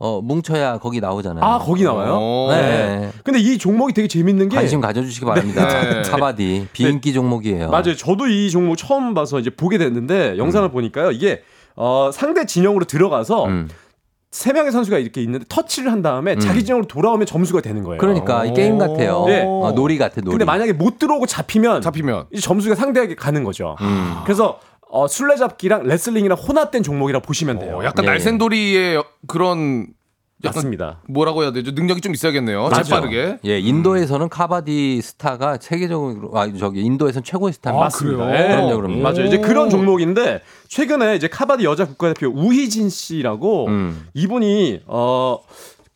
어, 뭉쳐야 거기 나오잖아요. 아, 거기 나와요? 오. 네. 근데 이 종목이 되게 재밌는 게 관심 가져 주시기 바랍니다. 네. 카바디 비인기 종목이에요. 맞아요. 저도 이 종목 처음 봐서 이제 보게 됐는데 영상을 보니까요. 이게 어, 상대 진영으로 들어가서 음. 세 명의 선수가 이렇게 있는데 터치를 한 다음에 자기 진영으로 돌아오면 점수가 되는 거예요. 그러니까 이 게임 같아요. 네. 어, 놀이 같아 놀이. 근데 만약에 못 들어오고 잡히면 잡히면. 이제 점수가 상대에게 가는 거죠. 음. 그래서 어, 술래잡기랑 레슬링이랑 혼합된 종목이라 보시면 돼요. 어, 약간 네. 날쌘돌이의 그런 맞습니다. 뭐라고 해야 되죠? 능력이 좀 있어야겠네요. 맞아요. 재빠르게. 예, 인도에서는 카바디 스타가 세계적으로 아 저기 인도에선 최고의 스타입니다. 맞습니다. 그래요? 예. 그럼요, 그럼요. 맞아요. 이제 그런 종목인데 최근에 이제 카바디 여자 국가대표 우희준 씨라고 음. 이분이 어.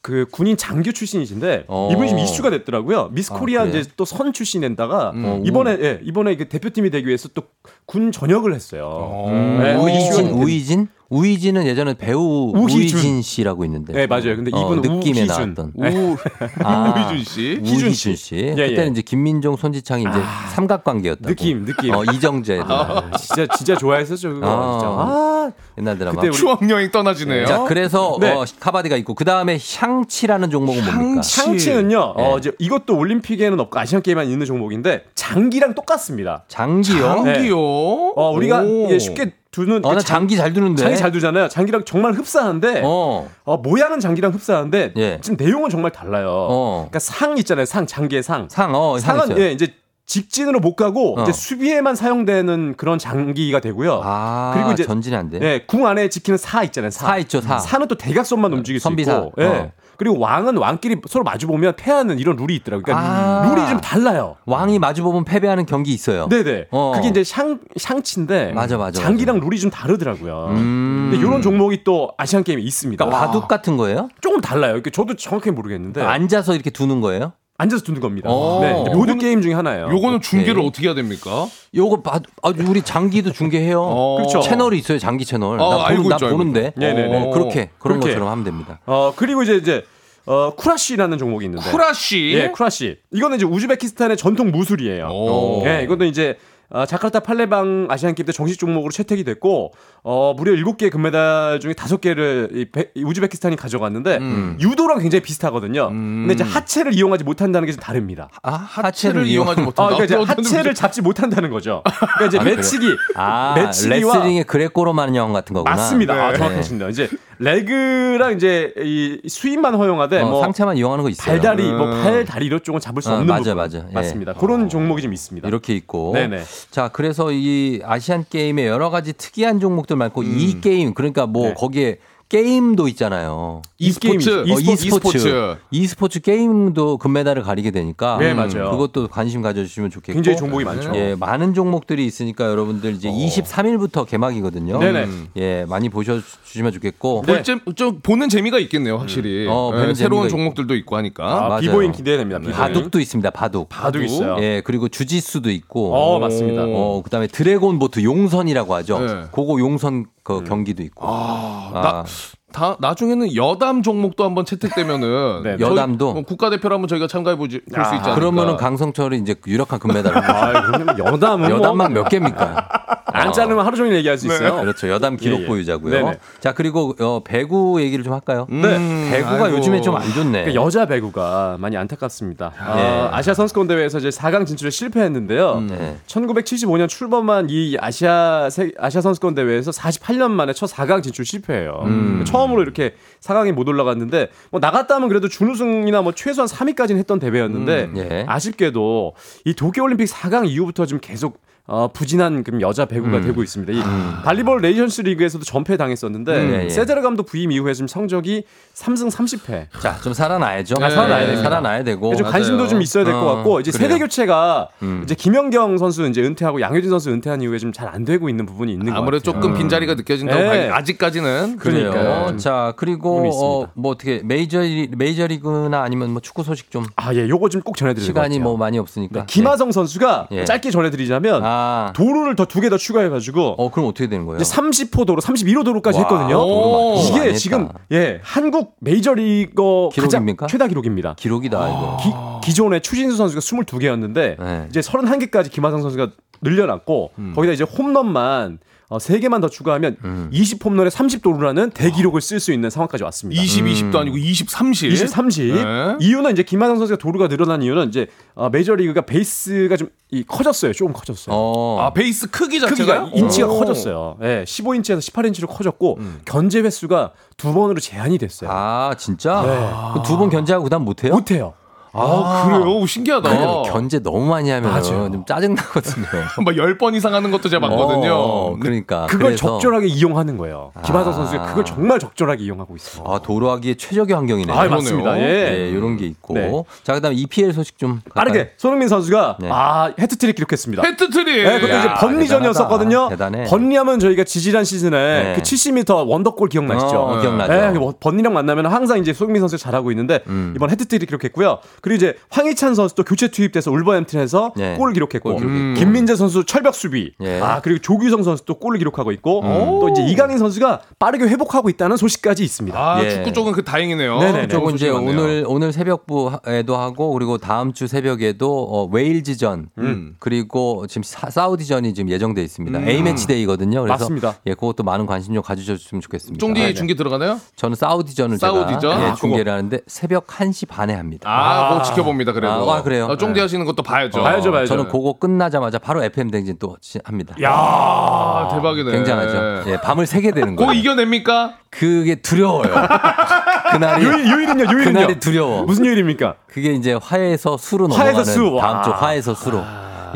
그 군인 장교 출신이신데 어. 이분이 지금 이슈가 됐더라고요. 미스 아, 코리아 그래요? 이제 또 선 출신인다가 음. 이번에 예, 이번에 그 대표팀이 되기 위해서 또 군 전역을 했어요. 음, 네, 그 이슈가 우희준, 좀 우희준? 우이진은 예전에 배우 우희준. 우이진 씨라고 있는데. 네, 맞아요. 근데 어, 이분은 느낌에 우희준. 나왔던. 네. 아, 우희준 씨. 우희준 씨. 예, 그때는 예. 이제 김민종, 손지창이 이제 삼각관계였다고. 느낌, 느낌. 어, 이정재. 진짜 진짜 좋아했었죠. 그거 아. 진짜. 아, 옛날 드라마. 그때 추억 여행 떠나지네요. 자, 그래서 네. 어, 카바디가 있고 그 다음에 향치라는 종목은 뭡니까? 향치. 샹치는요. 네. 어, 이제 이것도 올림픽에는 없고 아시안 게임만 있는 종목인데 장기랑 똑같습니다. 장기요? 장기요. 어, 우리가 오. 이게 쉽게 두는 어, 나그 장기 잘 두는데. 장기 잘 두잖아요. 장기랑 정말 흡사한데 어. 어. 모양은 장기랑 흡사한데 예. 지금 내용은 정말 달라요. 어. 그러니까 상 있잖아요. 상 장기의 상. 상, 어, 상 상은. 예, 이제 직진으로 못 가고 어. 이제 수비에만 사용되는 그런 장기가 되고요. 아, 그리고 이제 전진이 안 돼. 예, 궁 안에 지키는 사 있잖아요. 사, 사 있죠, 사. 사는 또 대각선만 움직일 수 선비사. 있고. 예. 어. 그리고 왕은 왕끼리 서로 마주 보면 패하는 이런 룰이 있더라고요. 그러니까 아. 룰이 좀 달라요. 왕이 마주 보면 패배하는 경기 있어요. 네네. 어. 그게 이제 샹 샹치인데 맞아, 맞아, 장기랑 룰이 좀 다르더라고요. 음. 근데 이런 종목이 또 아시안 게임에 있습니다. 그러니까 바둑 같은 거예요? 조금 달라요. 이게 저도 정확히 모르겠는데 앉아서 이렇게 두는 거예요? 앉아서 두는 겁니다. 어. 네, 보드 게임 중에 하나예요. 요거는 중계를 오케이. 어떻게 해야 됩니까? 요거 봐, 아, 우리 장기도 중계해요. 어. 그렇죠. 채널이 있어요, 장기 채널. 어, 나, 알고 보는, 나 있죠, 보는데. 네네네. 어, 그렇게 그런 그렇게. 것처럼 하면 됩니다. 어 그리고 이제 이제 어 쿠라시라는 종목이 있는데. 쿠라시. 예, 쿠라시. 이거는 이제 우즈베키스탄의 전통 무술이에요. 오. 예, 이것도 이제 어, 자카르타 팔렘방 아시안 게임 때 정식 종목으로 채택이 됐고 어, 무려 7개의 금메달 중에 5개를 이, 베- 이 우즈베키스탄이 가져갔는데 음. 유도랑 굉장히 비슷하거든요. 근데 이제 하체를 이용하지 못한다는 게 좀 다릅니다. 아, 하체를 이용하지 아, 못한다. 그러니까 이제 하체를 잡지 못한다는 거죠. 그러니까 이제 매치기, 아, 매치기와 레슬링의 그레코로만형 같은 거구나. 맞습니다. 아, 네. 정확하십니다. 이제 leg랑 이제 이 스윙만 허용하되 어, 뭐 상체만 이용하는 거 있어요. 발다리, 뭐 음. 팔, 다리 이런 쪽은 잡을 수 어, 없는 맞아, 부분. 맞아. 예. 맞습니다. 그런 종목이 좀 있습니다. 이렇게 있고. 네네. 자, 그래서 이 아시안 게임에 여러 가지 특이한 종목들 많고 이 게임 그러니까 뭐 네. 거기에 게임도 있잖아요. e스포츠. 어, e스포츠. e스포츠. 게임도 금메달을 가리게 되니까 네, 맞아요. 그것도 관심 가져주시면 좋겠고. 굉장히 종목이 많죠. 예, 많은 종목들이 있으니까 여러분들 이제 23일부터 개막이거든요. 네네. 예, 많이 보셔주시면 좋겠고. 네. 볼 재- 좀 보는 재미가 있겠네요, 확실히. 어, 예, 보는 새로운 종목들도 있고 하니까. 아, 맞아요. 비보잉 기대됩니다. 비보잉. 바둑도 있습니다. 바둑. 바둑 있어요. 예, 그리고 주짓수도 있고. 어, 맞습니다. 어, 그다음에 드래곤 보트 용선이라고 하죠. 네. 그거 용선 그 음. 경기도 있고. 아, 아. 나, 다, 나중에는 여담 종목도 한번 채택되면은 네, 저희 여담도? 뭐 국가대표로 한번 저희가 참가해 보지 볼 수 있지 않을까? 그러면은 강성철이 이제 유력한 금메달을. 아, 그러면 여담은 뭐 여담만 몇 개입니까? 안 자르면 하루 종일 얘기할 수 있어요. 그렇죠. 여담 기록 예, 예. 보유자고요. 네네. 자 그리고 어, 배구 얘기를 좀 할까요? 네. 배구가 아이고. 요즘에 좀 안 좋네. 그러니까 여자 배구가 많이 안타깝습니다. 아, 예. 아시아 선수권 대회에서 이제 4강 진출에 실패했는데요. 음, 네. 1975년 출범한 이 아시아 세- 아시아 선수권 대회에서 48년 만에 첫 4강 진출 실패해요. 음. 처음으로 이렇게 4강에 못 올라갔는데 뭐 나갔다면 그래도 준우승이나 뭐 최소한 3위까지는 했던 대회였는데 음, 예. 아쉽게도 이 도쿄 올림픽 4강 이후부터 좀 계속 어, 부진한 그럼 여자 배구가 음. 되고 있습니다. 이 발리볼 네이션스 리그에서도 전패 당했었는데 음, 예, 예. 세제르 감독 부임 이후에 지금 성적이 3승 30패. 자, 좀 살아나야죠. 아, 살아나야 네, 됩니다. 살아나야 되고. 좀 관심도 좀 있어야 될것 어, 같고 이제 그래요. 세대 교체가 음. 이제 김연경 선수 이제 은퇴하고 양효진 선수 은퇴한 이후에 좀 잘 안 되고 있는 부분이 있는 것 같아요. 아무래도 조금 빈자리가 느껴진다고 네. 아직까지는 그래요. 그러니까요. 자, 그리고 어. 뭐 어떻게 메이저 메이저 리그나 아니면 뭐 축구 소식 좀 아, 예, 요거 좀 꼭 전해드릴 것 시간이 같아요. 뭐 많이 없으니까. 네, 김하성 선수가 예. 짧게 전해 드리자면 아. 도로를 더 두 개 더 추가해가지고 어, 그럼 어떻게 되는 거예요? 이제 30호 도로, 31호 도로까지 와, 했거든요. 도로 이게 지금. 예 한국 메이저리거 기록입니까? 가장 최다 기록입니다. 기록이다 이거. 기, 기존에 추진수 선수가 22개였는데 네. 이제 31개까지 김하성 선수가 늘려놨고 음. 거기다 이제 홈런만 어, 3개만 더 추가하면 음. 20 홈런에 30도루라는 대기록을 쓸 수 있는 상황까지 왔습니다. 20, 20도 아니고 20, 30. 20, 30. 네. 이유는 이제 김하성 선수가 도루가 늘어난 이유는 이제 어, 메이저리그가 베이스가 좀 이, 커졌어요. 조금 커졌어요. 어. 아 베이스 크기 자체가 크기가 인치가 커졌어요. 예, 15인치에서 18인치로 커졌고 견제 횟수가 두 번으로 제한이 됐어요. 아, 진짜? 네. 두번 견제하고 그다음 못 해요? 못 해요. 아, 그래요? 신기하다. 견제 너무 많이 하면 맞아요. 좀 짜증 나거든요. 막 10번 이상 하는 것도 제가 봤거든요. 어, 그러니까 그걸 그래서 적절하게 이용하는 거예요. 김하성 아. 선수가 그걸 정말 적절하게 이용하고 있어요. 아, 도로하기에 최적의 환경이네요. 아, 맞습니다. 예. 이런 게 있고. 네. 자, 그다음 EPL 소식 좀 갈까요? 빠르게 손흥민 선수가 네. 아 해트트릭 기록했습니다. 해트트릭. 네, 그것도 이제 야, 번리전이었었거든요. 대단해. 번리하면 저희가 지지난 시즌에 네. 그 70m 원더골 기억나시죠? 어, 기억나죠. 네, 뭐 번리랑 만나면 항상 이제 손흥민 선수 가 잘하고 있는데 음. 이번 해트트릭 기록했고요. 그리고 이제 황희찬 선수도 교체 투입돼서 울버햄튼에서 네. 골을 기록했고 골 기록했고. 김민재 선수 철벽 수비. 예. 아 그리고 조규성 선수도 골을 기록하고 있고 음. 또 이제 이강인 선수가 빠르게 회복하고 있다는 소식까지 있습니다. 아, 예. 축구 쪽은 그 다행이네요. 네네네. 조금 이제 많네요. 오늘 오늘 새벽부에도 하고 그리고 다음 주 새벽에도 어, 웨일즈전 음. 그리고 지금 사, 사우디전이 지금 예정돼 있습니다. A 매치 데이거든요. 그래서 맞습니다. 예, 그것도 많은 관심 좀 가져주셨으면 좋겠습니다. 쫑디 아, 네. 중계 들어가나요? 저는 사우디전을 사우디전? 제가 예, 아, 중계를 하는데 새벽 1시 반에 합니다. 아, 그거 지켜봅니다. 그래도. 아, 아, 그래요? 어, 쫑디 네. 하시는 것도 봐야죠. 봐야죠, 봐야죠. 저는 그거 끝나자마자 바로 FM 댕진 또 시- 합니다. 야, 대박이네. 굉장하죠. 예, 밤을 새게 되는 그거 거예요. 이겨냅니까? 그게 두려워요. 그날이 요일, 요일은요, 요일은요. 그날이 두려워. 무슨 요일입니까? 그게 이제 화에서 수로 화에서 넘어가는 수, 와. 다음 주 화에서 수로.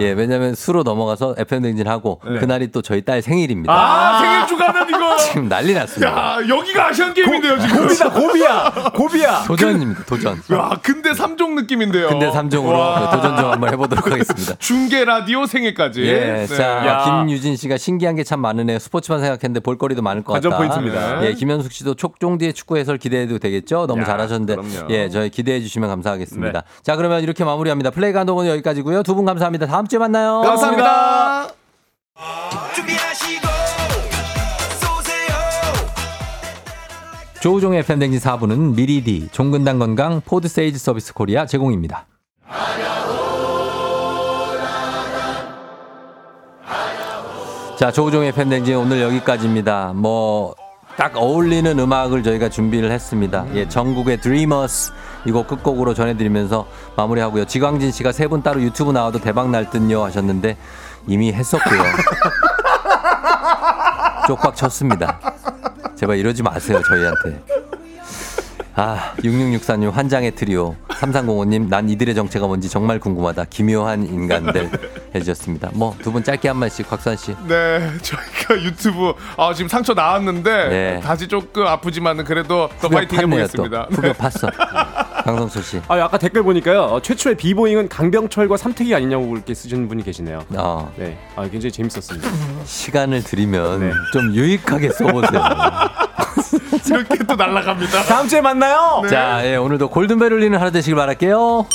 예, 왜냐면 수로 넘어가서 FM 댕진 하고 그날이 또 저희 딸 생일입니다. 아, 생일 축하는 이거. 지금 난리 났습니다. 야, 여기가 아시안 게임인데요, 지금. 고비다, 고비야, 고비야. 도전입니다. 도전. 야, 근데 3종 느낌인데요. 근데 3종으로 와. 도전 좀 한번 해 보도록 하겠습니다. 중계 라디오 생일까지. 예, 네. 자 야. 김유진 씨가 신기한 게 참 많으네요. 스포츠만 생각했는데 볼거리도 많을 것 같다. 포인트입니다. 예, 김현숙 씨도 쫑디의 축구 해설 기대해도 되겠죠? 너무 야, 잘하셨는데 그럼요. 예, 저희 기대해 주시면 감사하겠습니다. 네. 자, 그러면 이렇게 마무리합니다. 플레이그라운드는 여기까지고요. 두 분 감사합니다. 다음 주에 만나요. 감사합니다. 조우종의 FM대행진 4부는 미리디, 종근당 건강, 포드 세일즈 서비스 코리아 제공입니다. 자, 조우종의 팬댕진 오늘 여기까지입니다. 뭐, 딱 어울리는 음악을 저희가 준비를 했습니다. 예, 전국의 드리머스 이거 끝곡으로 전해드리면서 마무리하고요. 지광진 씨가 세 분 따로 유튜브 나와도 대박 날 듯요 하셨는데 이미 했었고요. 쪽박 쳤습니다. 제발 이러지 마세요, 저희한테. 아, 6664님 환장의 트리오. 3305님 난 이들의 정체가 뭔지 정말 궁금하다. 기묘한 인간들 해주셨습니다. 뭐 두 분 짧게 한 말씩 곽선 씨. 네, 저희가 유튜브 아 지금 상처 나왔는데 네. 다시 조금 아프지만은 그래도 더 파이팅. 해보겠습니다. 후벼 팠어. 강성수 씨. 아, 아까 댓글 보니까요. 어, 최초의 비보잉은 강병철과 삼택이 아니냐고 이렇게 쓰신 분이 계시네요. 어, 네, 아, 굉장히 재밌었습니다. 시간을 드리면 네. 좀 유익하게 써보세요. 이렇게 또 날아갑니다. 다음 주에 만나 요. 자, 예, 오늘도 골든벨 울리는 하루 되시길 바랄게요.